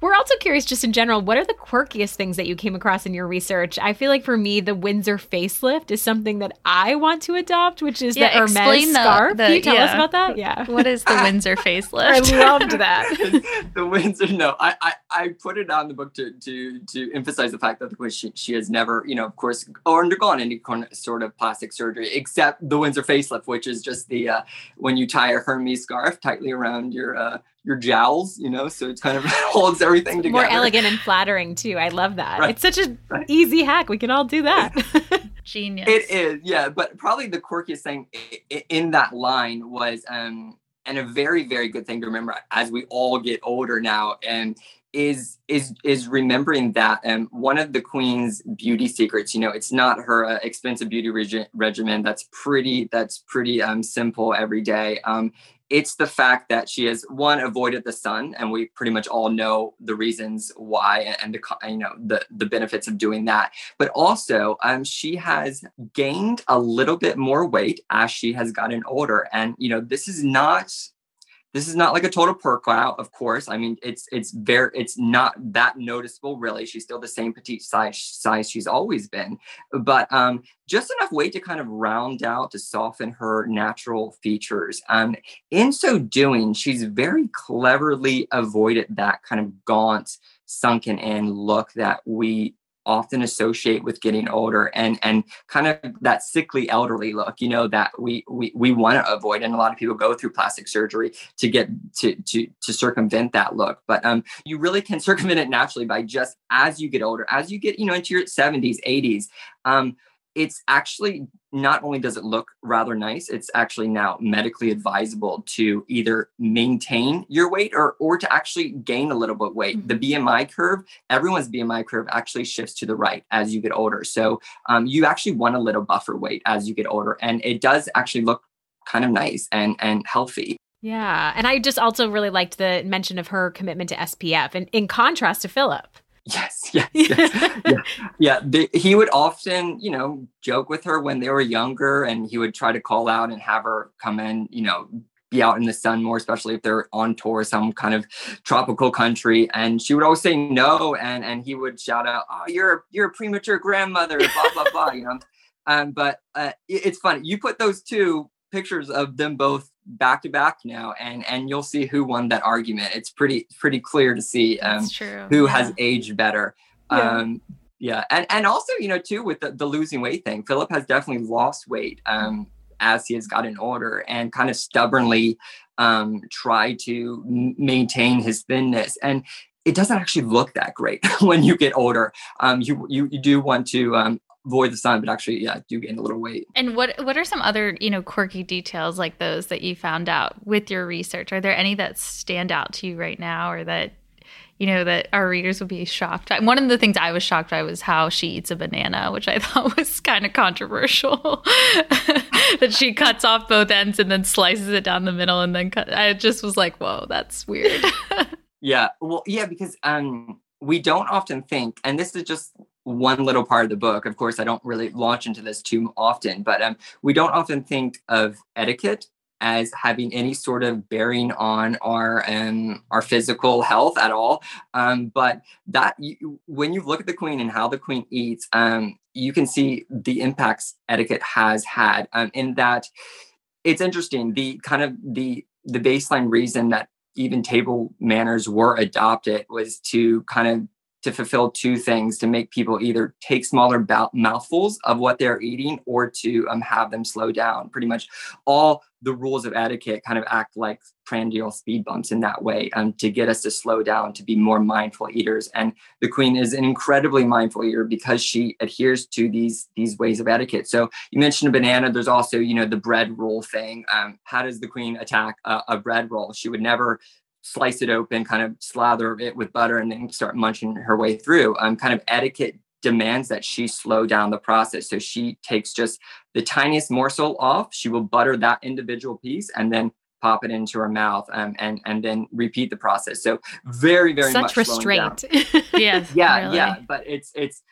We're also curious, just in general, what are the quirkiest things that you came across in your research? I feel like for me, the Windsor facelift is something that I want to adopt, which is Yeah, the Hermes explain the- scarf. the- Can you tell us about that? Yeah. [LAUGHS] What is the [LAUGHS] Windsor facelift? I loved that. [LAUGHS] the Windsor. No, I, I I put it on the book to to to emphasize the fact that the queen she, she has never, you know, of course, or undergone any kind of sort of plastic surgery except the Windsor facelift, which is just the uh, when you tie a Hermes scarf tightly around your uh, your jowls, you know, so it kind of [LAUGHS] holds everything together. More elegant and flattering, too. I love that. Right. It's such an Right. easy hack. We can all do that. [LAUGHS] Genius. It is, yeah. But probably the quirkiest thing i- i- in that line was, um, and a very, very good thing to remember as we all get older now, and is is is remembering that um, one of the queen's beauty secrets. You know, it's not her uh, expensive beauty regi- regimen. That's pretty. That's pretty um, simple every day. Um, it's the fact that she has one avoided the sun and we pretty much all know the reasons why and, the you know the the benefits of doing that. But also um, she has gained a little bit more weight as she has gotten older. And you know this is not this is not like a total perk out of course. I mean it's it's very it's not that noticeable really. She's still the same petite size size she's always been. But um just enough weight to kind of round out to soften her natural features. Um in so doing she's very cleverly avoided that kind of gaunt sunken in look that we often associate with getting older and and kind of that sickly elderly look you know that we we, we want to avoid. And a lot of people go through plastic surgery to get to to to circumvent that look. But um you really can [LAUGHS] circumvent it naturally by just as you get older as you get you know into your 70s 80s um it's actually not only does it look rather nice it's actually now medically advisable to either maintain your weight or or to actually gain a little bit weight the bmi curve everyone's bmi curve actually shifts to the right as you get older so um, you actually want a little buffer weight as you get older and it does actually look kind of nice and and healthy yeah. And I just also really liked the mention of her commitment to SPF, and in contrast to Philip. Yes, yes, [LAUGHS] yes. yeah, yeah. The, he would often, you know, joke with her when they were younger, and he would try to call out and have her come in, you know, be out in the sun more, especially if they're on tour some kind of tropical country. And she would always say no, and and he would shout out, "Oh, you're you're a premature grandmother," blah blah blah. You know, um, but uh, it- it's funny. You put those two pictures of them both back to back now, and and you'll see who won that argument. It's pretty pretty clear to see. Um, who Yeah. has aged better. Yeah. Um, yeah, and and also you know too with the, the losing weight thing, Philip has definitely lost weight um, as he has gotten older and kind of stubbornly um, tried to m- maintain his thinness and. It doesn't actually look that great [LAUGHS] when you get older. Um, you, you you do want to um, avoid the sun, but actually, yeah, do gain a little weight. And what what are some other you know quirky details like those that you found out with your research? Are there any that stand out to you right now, or that you know that our readers would be shocked? by? One of the things I was shocked by was how she eats a banana, which I [LAUGHS] thought was kind of controversial. [LAUGHS] that she cuts off both ends and then slices it down the middle, and then cut. I just was like, whoa, that's weird. [LAUGHS] Yeah, well, yeah, because um, we don't often think, and this is just one little part of the book. Of course, I don't really launch into this too often, but um, we don't often think of etiquette as having any sort of bearing on our um, our physical health at all. Um, but that you, when you look at the queen and how the queen eats, um, you can see the impacts etiquette has had. Um, in that, it's interesting. The kind of the the baseline reason that even table manners were adopted was to kind of to fulfill two things to make people either take smaller mouthfuls of what they're eating or to um, have them slow down. Pretty much all the rules of etiquette kind of act like prandial speed bumps in that way um, to get us to slow down, to be more mindful eaters. And the queen is an incredibly mindful eater because she adheres to these these ways of etiquette. So you mentioned a banana. There's also, you know, the bread roll thing. Um, how does the queen attack a, a bread roll? She would never slice it open, kind of slather it with butter, and then start munching her way through. Um, kind of etiquette demands that she slow down the process. So she takes just the tiniest morsel off. She will butter that individual piece and then pop it into her mouth um, and and then repeat the process. So very very Such much restraint. [LAUGHS] yes. yeah really. yeah but it's it's it,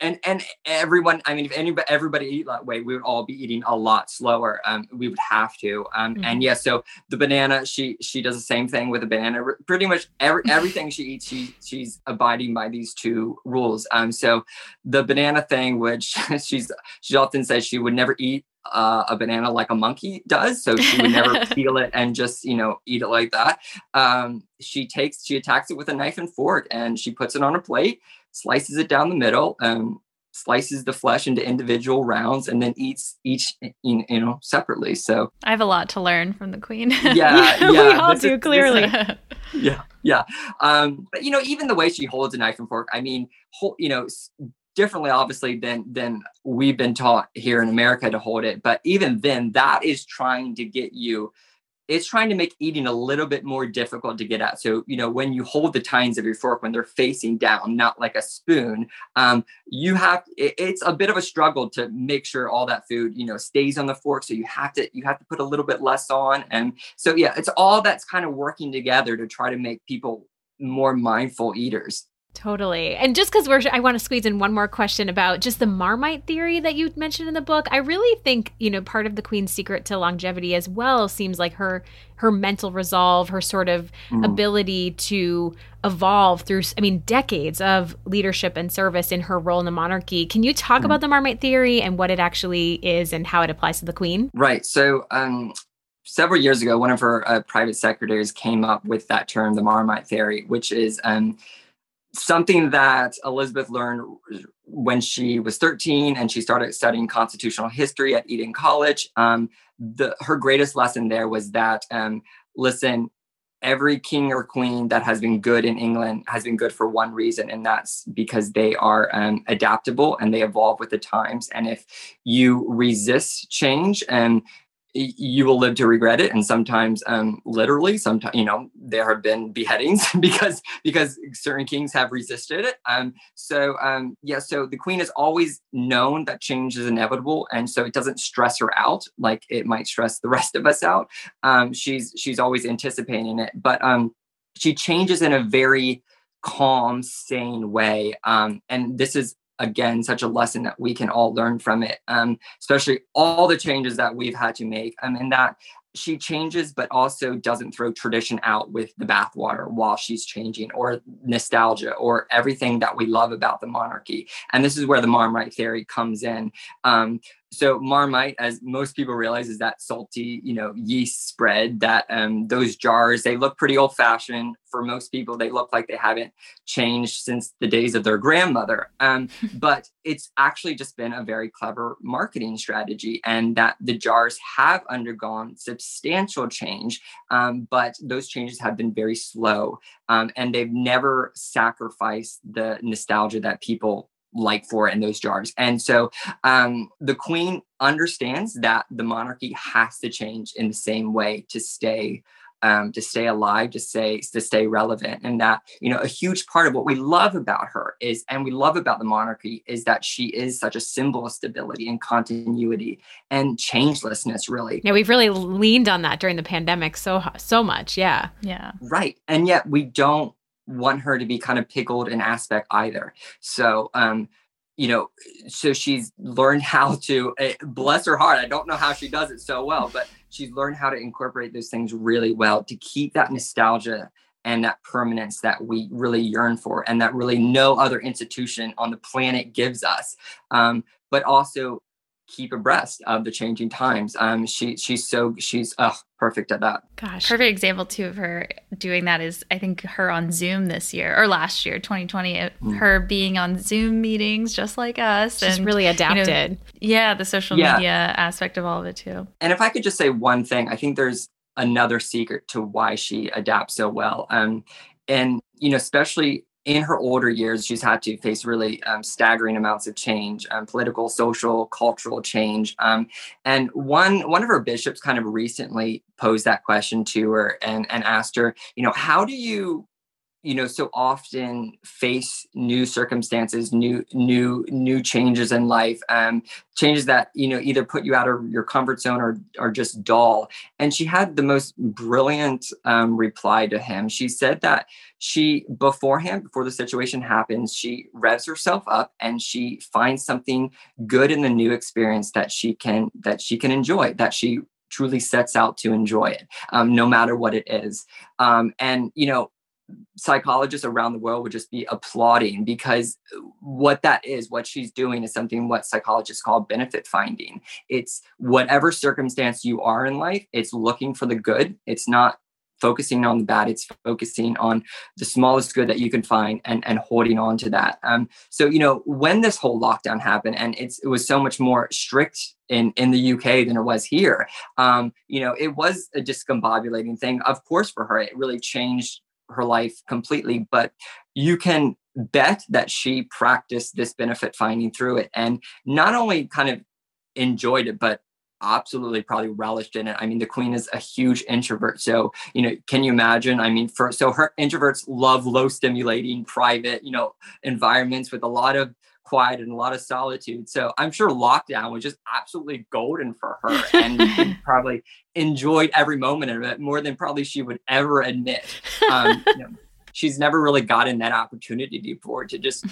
and and everyone i mean if anybody everybody eat that way we would all be eating a lot slower um we would have to um Mhm. and yeah so the banana she she does the same thing with a banana pretty much every [LAUGHS] everything she eats she she's abiding by these two rules um so the banana thing which [LAUGHS] she's she often says she would never eat uh, a banana like a monkey does so she would never [LAUGHS] peel it and just you know eat it like that um, she takes she attacks it with a knife and fork and she puts it on a plate slices it down the middle um, slices the flesh into individual rounds and then eats each you you know separately so I have a lot to learn from the queen. yeah [LAUGHS] yeah, we all this do, is- clearly. is- [LAUGHS] yeah yeah um but you know even the way she holds a knife and fork i mean whole, you know differently obviously than than we've been taught here in america to hold it but even then that is trying to get you it's trying to make eating a little bit more difficult to get at. So you know when you hold the tines of your fork when they're facing down not like a spoon um, you have it, it's a bit of a struggle to make sure all that food you know stays on the fork. So you have to you have to put a little bit less on. And so yeah it's all that's kind of working together to try to make people more mindful eaters Totally. And just because we're, I want to squeeze in one more question about just the Marmite theory that you mentioned in the book. I really think, you know, part of the Queen's secret to longevity as well seems like her, her mental resolve, her sort of Mm. ability to evolve through, I mean, decades of leadership and service in her role in the monarchy. Can you talk Mm. about the Marmite theory and what it actually is and how it applies to the Queen? Right. So, um, several years ago, one of her uh, private secretaries came up with that term, the Marmite theory, which is um, something that Elizabeth learned when she was 13 and she started studying constitutional history at Eton College. Um, the, her greatest lesson there was that, um, listen, every king or queen that has been good in England has been good for one reason, and that's because they are um, adaptable and they evolve with the times. And if you resist change and y- you will live to regret it. And sometimes um literally sometimes you know there have been beheadings [LAUGHS] because because certain kings have resisted it. Um so um yeah so the queen has always known that change is inevitable. And so it doesn't stress her out like it might stress the [LAUGHS] rest of us out. Um she's she's always anticipating it. But um she changes in a very calm sane way. Um and this is again such a lesson that we can all learn from it um especially all the changes that we've had to make um and that she changes but also doesn't throw tradition out with the bathwater while she's changing or nostalgia or everything that we love about the monarchy. And this is where the marmite theory comes in. Um so marmite as most people realize is that salty you know yeast spread that um those jars they look pretty old fashioned for most people they look like they haven't changed since the days of their grandmother. Um [LAUGHS] but it's actually just been a very clever marketing strategy and that the jars have undergone substantial change um, but those changes have been very slow um, and they've never sacrificed the nostalgia that people like for in those jars. And so um, the queen understands that the monarchy has to change in the same way to stay um, to stay alive, to stay to stay relevant, and that you know a huge part of what we love about her is, and we love about the monarchy is that she is such a symbol of stability and continuity and changelessness, really. Yeah, we've really leaned on that during the pandemic so so much. Yeah. Yeah. Right, and yet we don't want her to be kind of pickled in aspect either. So, um, you know, so she's learned how to eh, bless her heart. I don't know how she does it so well, but she's learned how to incorporate those things really well to keep that nostalgia and that permanence that we really yearn for and that really no other institution on the planet gives us. Um, but also keep abreast of the changing times. Um, she she's so she's uh, perfect at that. Gosh. Perfect example too of her doing that is I think her on Zoom this year or last year, 2020, Mm. her being on Zoom meetings just like us. She's and, really you know, adapted. yeah, the social Yeah. media aspect of all of it too. And if I could just say one thing, I think there's another secret to why she adapts so well. Um, and you know, especially in her older years, she's had to face really um, staggering amounts of change, um, political, social, cultural change. Um, and one one of her bishops kind of recently posed that question to her and and asked her, you know, how do you you know so often face new circumstances new new new changes in life um changes that you know either put you out of your comfort zone or are just dull. And she had the most brilliant um, reply to him. She said that she beforehand before the situation happens she revs herself up and she finds something good in the new experience that she can that she can enjoy that she truly sets out to enjoy it um, no matter what it is. Um, and you know psychologists around the world would just be applauding because what that is what she's doing is something what psychologists call benefit finding. It's whatever circumstance you are in life it's looking for the good. It's not focusing on the bad it's focusing on the smallest good that you can find and and holding on to that. Um so you know when this whole lockdown happened and it's it was so much more strict in in the UK than it was here um you know it was a discombobulating thing of course for her. It really changed her life completely but you can bet that she practiced this benefit finding through it and not only kind of enjoyed it but absolutely probably relished in it. I mean the queen is a huge introvert so you know can you imagine? I mean for so her introverts love low stimulating private you know environments with a lot of quiet and a lot of solitude. So i'm sure lockdown was just absolutely golden for her [LAUGHS] and probably enjoyed every moment of it more than probably she would ever admit. Um, [LAUGHS] you know, she's never really gotten that opportunity before to just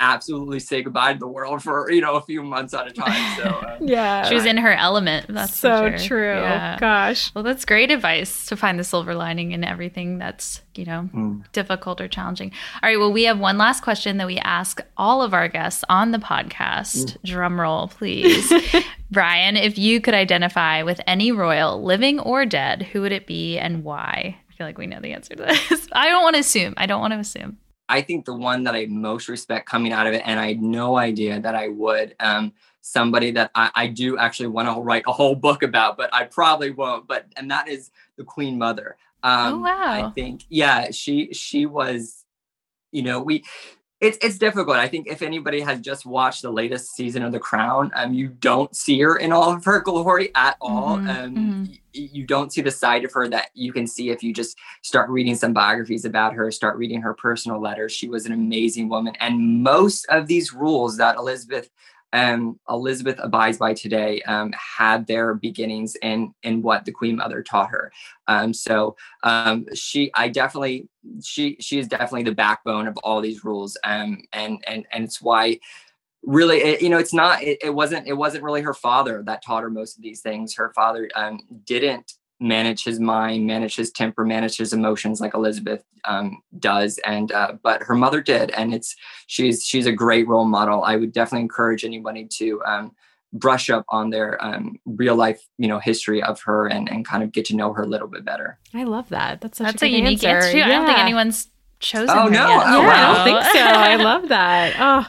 absolutely say goodbye to the world for you know a few months at a time so uh, [LAUGHS] Yeah. She was in her element. That's so sure. true. Yeah. Gosh. Well, that's great advice to find the silver lining in everything that's, you know, Mm. difficult or challenging. All right. Well, we have one last question that we ask all of our guests on the podcast. Drum roll, please. [LAUGHS] Bryan, if you could identify with any royal, living or dead, who would it be and why? I feel like we know the answer to this. [LAUGHS] I don't want to assume. I don't want to assume. I think the one that I most respect coming out of it, and I had no idea that I would, um, somebody that I, I do actually want to write a whole book about, but I probably won't. But and that is the Queen Mother. Um, Oh, wow. I think, yeah, she she was, you know, we. It's it's difficult. I think if anybody has just watched the latest season of The Crown, um, you don't see her in all of her glory at all. Mhm, Um, mhm. y- you don't see the side of her that you can see if you just start reading some biographies about her, start reading her personal letters. She was an amazing woman, and most of these rules that Elizabeth um, Elizabeth abides by today um, had their beginnings in in what the Queen Mother taught her. Um, so um, she, I definitely, she she is definitely the backbone of all these rules, um, and and and it's why really it, you know it's not it, it wasn't it wasn't really her father that taught her most of these things her father um, didn't manage his mind manage his temper manage his emotions like elizabeth um, does and uh, but her mother did and it's she's she's a great role model i would definitely encourage anybody to um, brush up on their um, real life you know history of her and and kind of get to know her a little bit better I love that. That's such That's a, a, unique answer. answer. too. I don't think anyone's chosen Oh, her no. yet. Oh, yeah, I don't think so. I love that. [LAUGHS] Oh,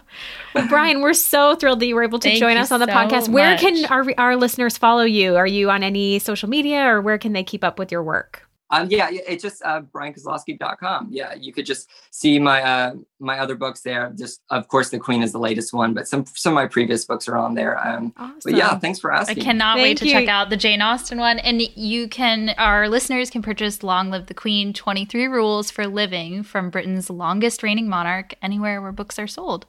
well, Bryan, we're so thrilled that you were able to Thank join us on the so podcast. Where much. can our our listeners follow you? Are you on any social media, or where can they keep up with your work? Um, yeah, yeah, it's just uh, bryankozlowski.com. Yeah, you could just see my uh, my other books there. Just of course, The Queen is the latest one, but some some of my previous books are on there. Um, Awesome. but yeah, thanks for asking. I asking. cannot wait Thank to you. check out the Jane Austen one. And you can, our listeners can purchase Long Live the Queen 23 Rules for Living from Britain's longest reigning monarch anywhere where books are sold.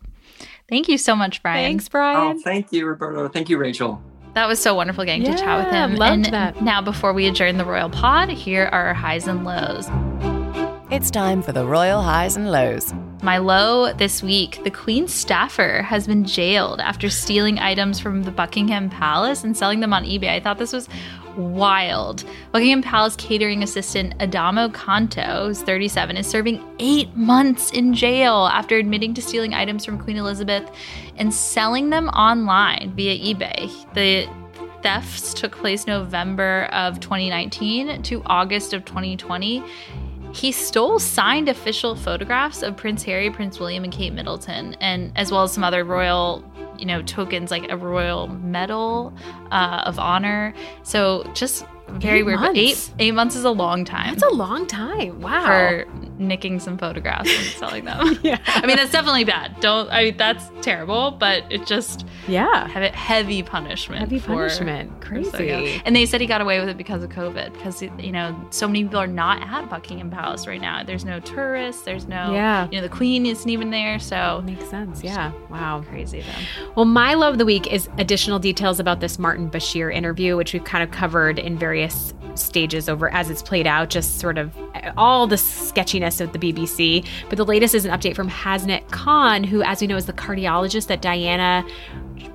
Thank you so much, Bryan. Thanks, Bryan. Oh, thank you, Roberta. Thank you, Rachel. That was so wonderful getting to chat with him. loved and that. now, before we adjourn the Royal Pod, here are our highs and lows. It's time for the Royal Highs and Lows. My low this week the Queen's staffer has been jailed after stealing items from the Buckingham Palace and selling them on eBay. I thought this was wild. Buckingham Palace catering assistant Adamo Canto, who's 37, is serving eight months in jail after admitting to stealing items from Queen Elizabeth and selling them online via eBay. The thefts took place November of 2019 to August of 2020. He stole signed official photographs of Prince Harry, Prince William, and Kate Middleton, and as well as some other royal, you know, tokens like a royal medal uh, of honor. So just very Eight weird. But eight months? eight months is a long time That's a long time. Wow. for nicking some photographs and [LAUGHS] selling them. [LAUGHS] yeah. I mean, that's definitely bad. Don't. I mean, that's terrible. But it just Yeah. have it heavy punishment. Heavy for- punishment. so Crazy. And they said he got away with it because of COVID. Because you know, so many people are not at Buckingham Palace right now. There's no tourists. There's no. Yeah. You know, the Queen isn't even there. So Makes sense. Yeah. Wow. crazy though. Well, my love of the week is additional details about this Martin Bashir interview, which we've kind of covered in various stages over as it's played out, just sort of all the sketchiness of the BBC. But the latest is an update from Hasnat Khan, who, as we know, is the cardiologist that Diana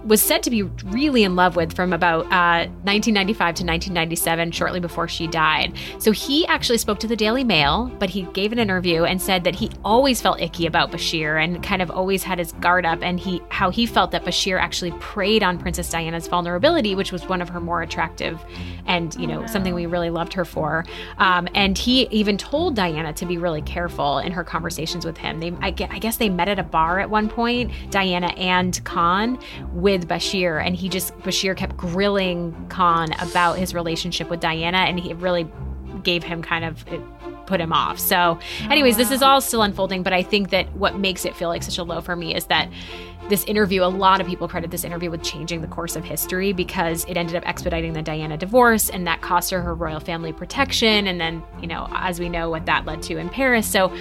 was said to be really in love with from about uh, 1995 to 1997, shortly before she died. So he actually spoke to the Daily Mail, but he gave an interview and said that he always felt icky about Bashir and kind of always had his guard up, and he how he felt that Bashir actually preyed on Princess Diana's vulnerability, which was one of her more attractive, and you know something we really loved her for. Um, and he even told Diana to be really careful in her conversations with him. They, I, I guess, they met at a bar at one point, Diana and Khan, with Bashir, and he just Bashir kept grilling Khan about his relationship with Diana, and he really gave him kind of it put him off. So, anyways, this is all still unfolding, but I think that what makes it feel like such a low for me is that this interview, a lot of people credit this interview with changing the course of history because it ended up expediting the Diana divorce and that cost her her royal family protection. And then, you know, as we know what that led to in Paris. So,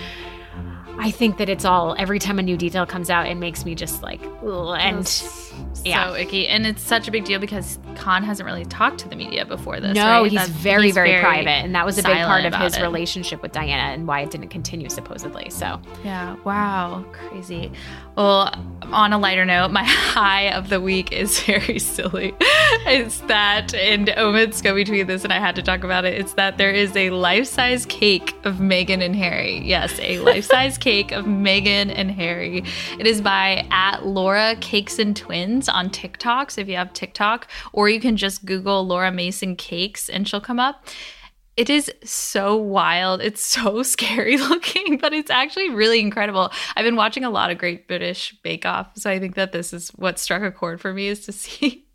I think that it's all every time a new detail comes out, it makes me just like, and yeah. So icky. And it's such a big deal because Khan hasn't really talked to the media before this. no, right? he's That's- very, very, private, and that was a big part of his it. relationship with Diana and why it didn't continue supposedly. So, Yeah. Wow. Crazy. Well, on a lighter note, my [LAUGHS] high of the week is [LAUGHS] very silly. It's that, and Omid's go between this, and I had to talk about it. It's that there is a life size cake of Meghan and Harry. Yes, a [LAUGHS] life size cake of Meghan and Harry. It is by at Laura Cakes and Twins on TikTok. So if you have TikTok, or you can just Google Laura Mason Cakes and she'll come up. It is so wild. It's so [LAUGHS] scary [LAUGHS] looking, but it's actually really incredible. I've been watching a lot of Great British Bake Off, so I think that this is what struck a chord for me is to see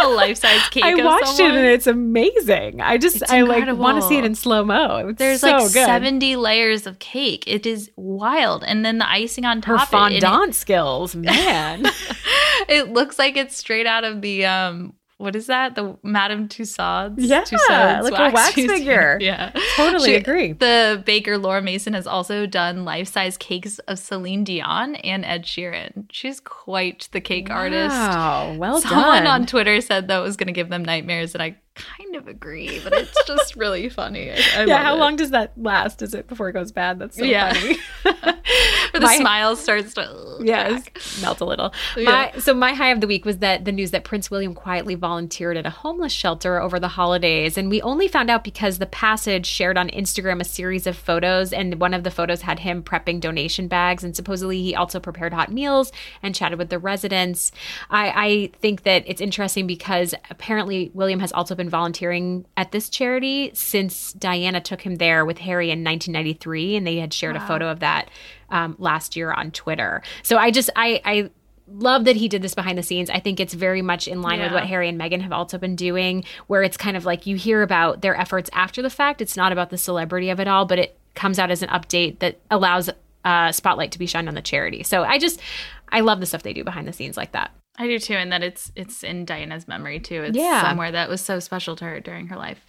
a life-size cake. I watched someone. it and it's amazing. I just I like want to see it in slow mo. There's so like good. 70 layers of cake. It is wild. And then the icing on Her top. it- it- fondant skills, man. [LAUGHS] it looks like it's straight out of the um what is that? The Madame Tussauds? Yeah, Tussauds like a wax museum. figure. [LAUGHS] Yeah. totally She- agree. The baker Laura Mason has also done life-size cakes of Celine Dion and Ed Sheeran. She's quite the cake artist. Wow, well Someone done. on Twitter said that was going to give them nightmares, and I kind of agree, but it's [LAUGHS] just really funny. I, I yeah, how it. long does that last? Is it before it goes bad? That's so Yeah. funny. [LAUGHS] Or [LAUGHS] the My- smile starts to yes, crack. melt a little. Yeah. My, so my high of the week was that the news that Prince William quietly volunteered at a homeless shelter over the holidays, and we only found out because the passage shared on Instagram a series of photos, and one of the photos had him prepping donation bags, and supposedly he also prepared hot meals and chatted with the residents. I, I think that it's interesting because apparently William has also been volunteering at this charity since Diana took him there with Harry in 1993, and they had shared a photo of that um, last year on Twitter. So I just I I love that he did this behind the scenes. I think it's very much in line with what Harry and Meghan have also been doing, where it's kind of like you hear about their efforts after the fact. It's not about the celebrity of it all, but it comes out as an update that allows uh, spotlight to be shined on the charity. So I just I love the stuff they do behind the scenes like that. I do too, and that it's it's in Diana's memory too. It's Yeah. somewhere that was so special to her during her life.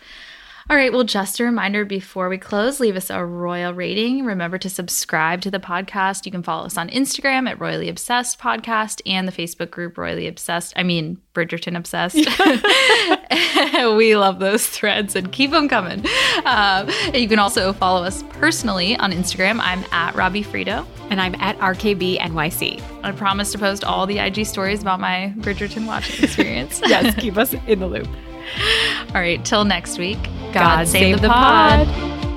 All right, well, just a reminder before we close, leave us a royal rating. Remember to subscribe to the podcast. You can follow us on Instagram at Royally Obsessed Podcast and the Facebook group Royally Obsessed. I mean, Bridgerton Obsessed. [LAUGHS] we love those threads and keep them coming. Um, you can also follow us personally on Instagram. I'm at Robbie Fiorito. And I'm at RKB NYC. I promise to post all the IG stories about my Bridgerton watching experience. Yes, [LAUGHS] keep us in the loop. All right, till next week. God, God save, the, pod.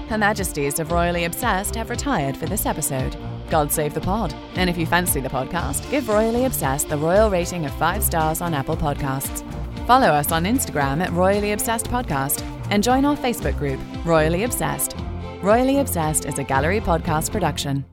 Her Majesties of Royally Obsessed have retired for this episode. God save the pod. And if you fancy the podcast, give Royally Obsessed the royal rating of five stars on Apple Podcasts. Follow us on Instagram at Royally Obsessed Podcast and join our Facebook group, Royally Obsessed. Royally Obsessed is a gallery podcast production.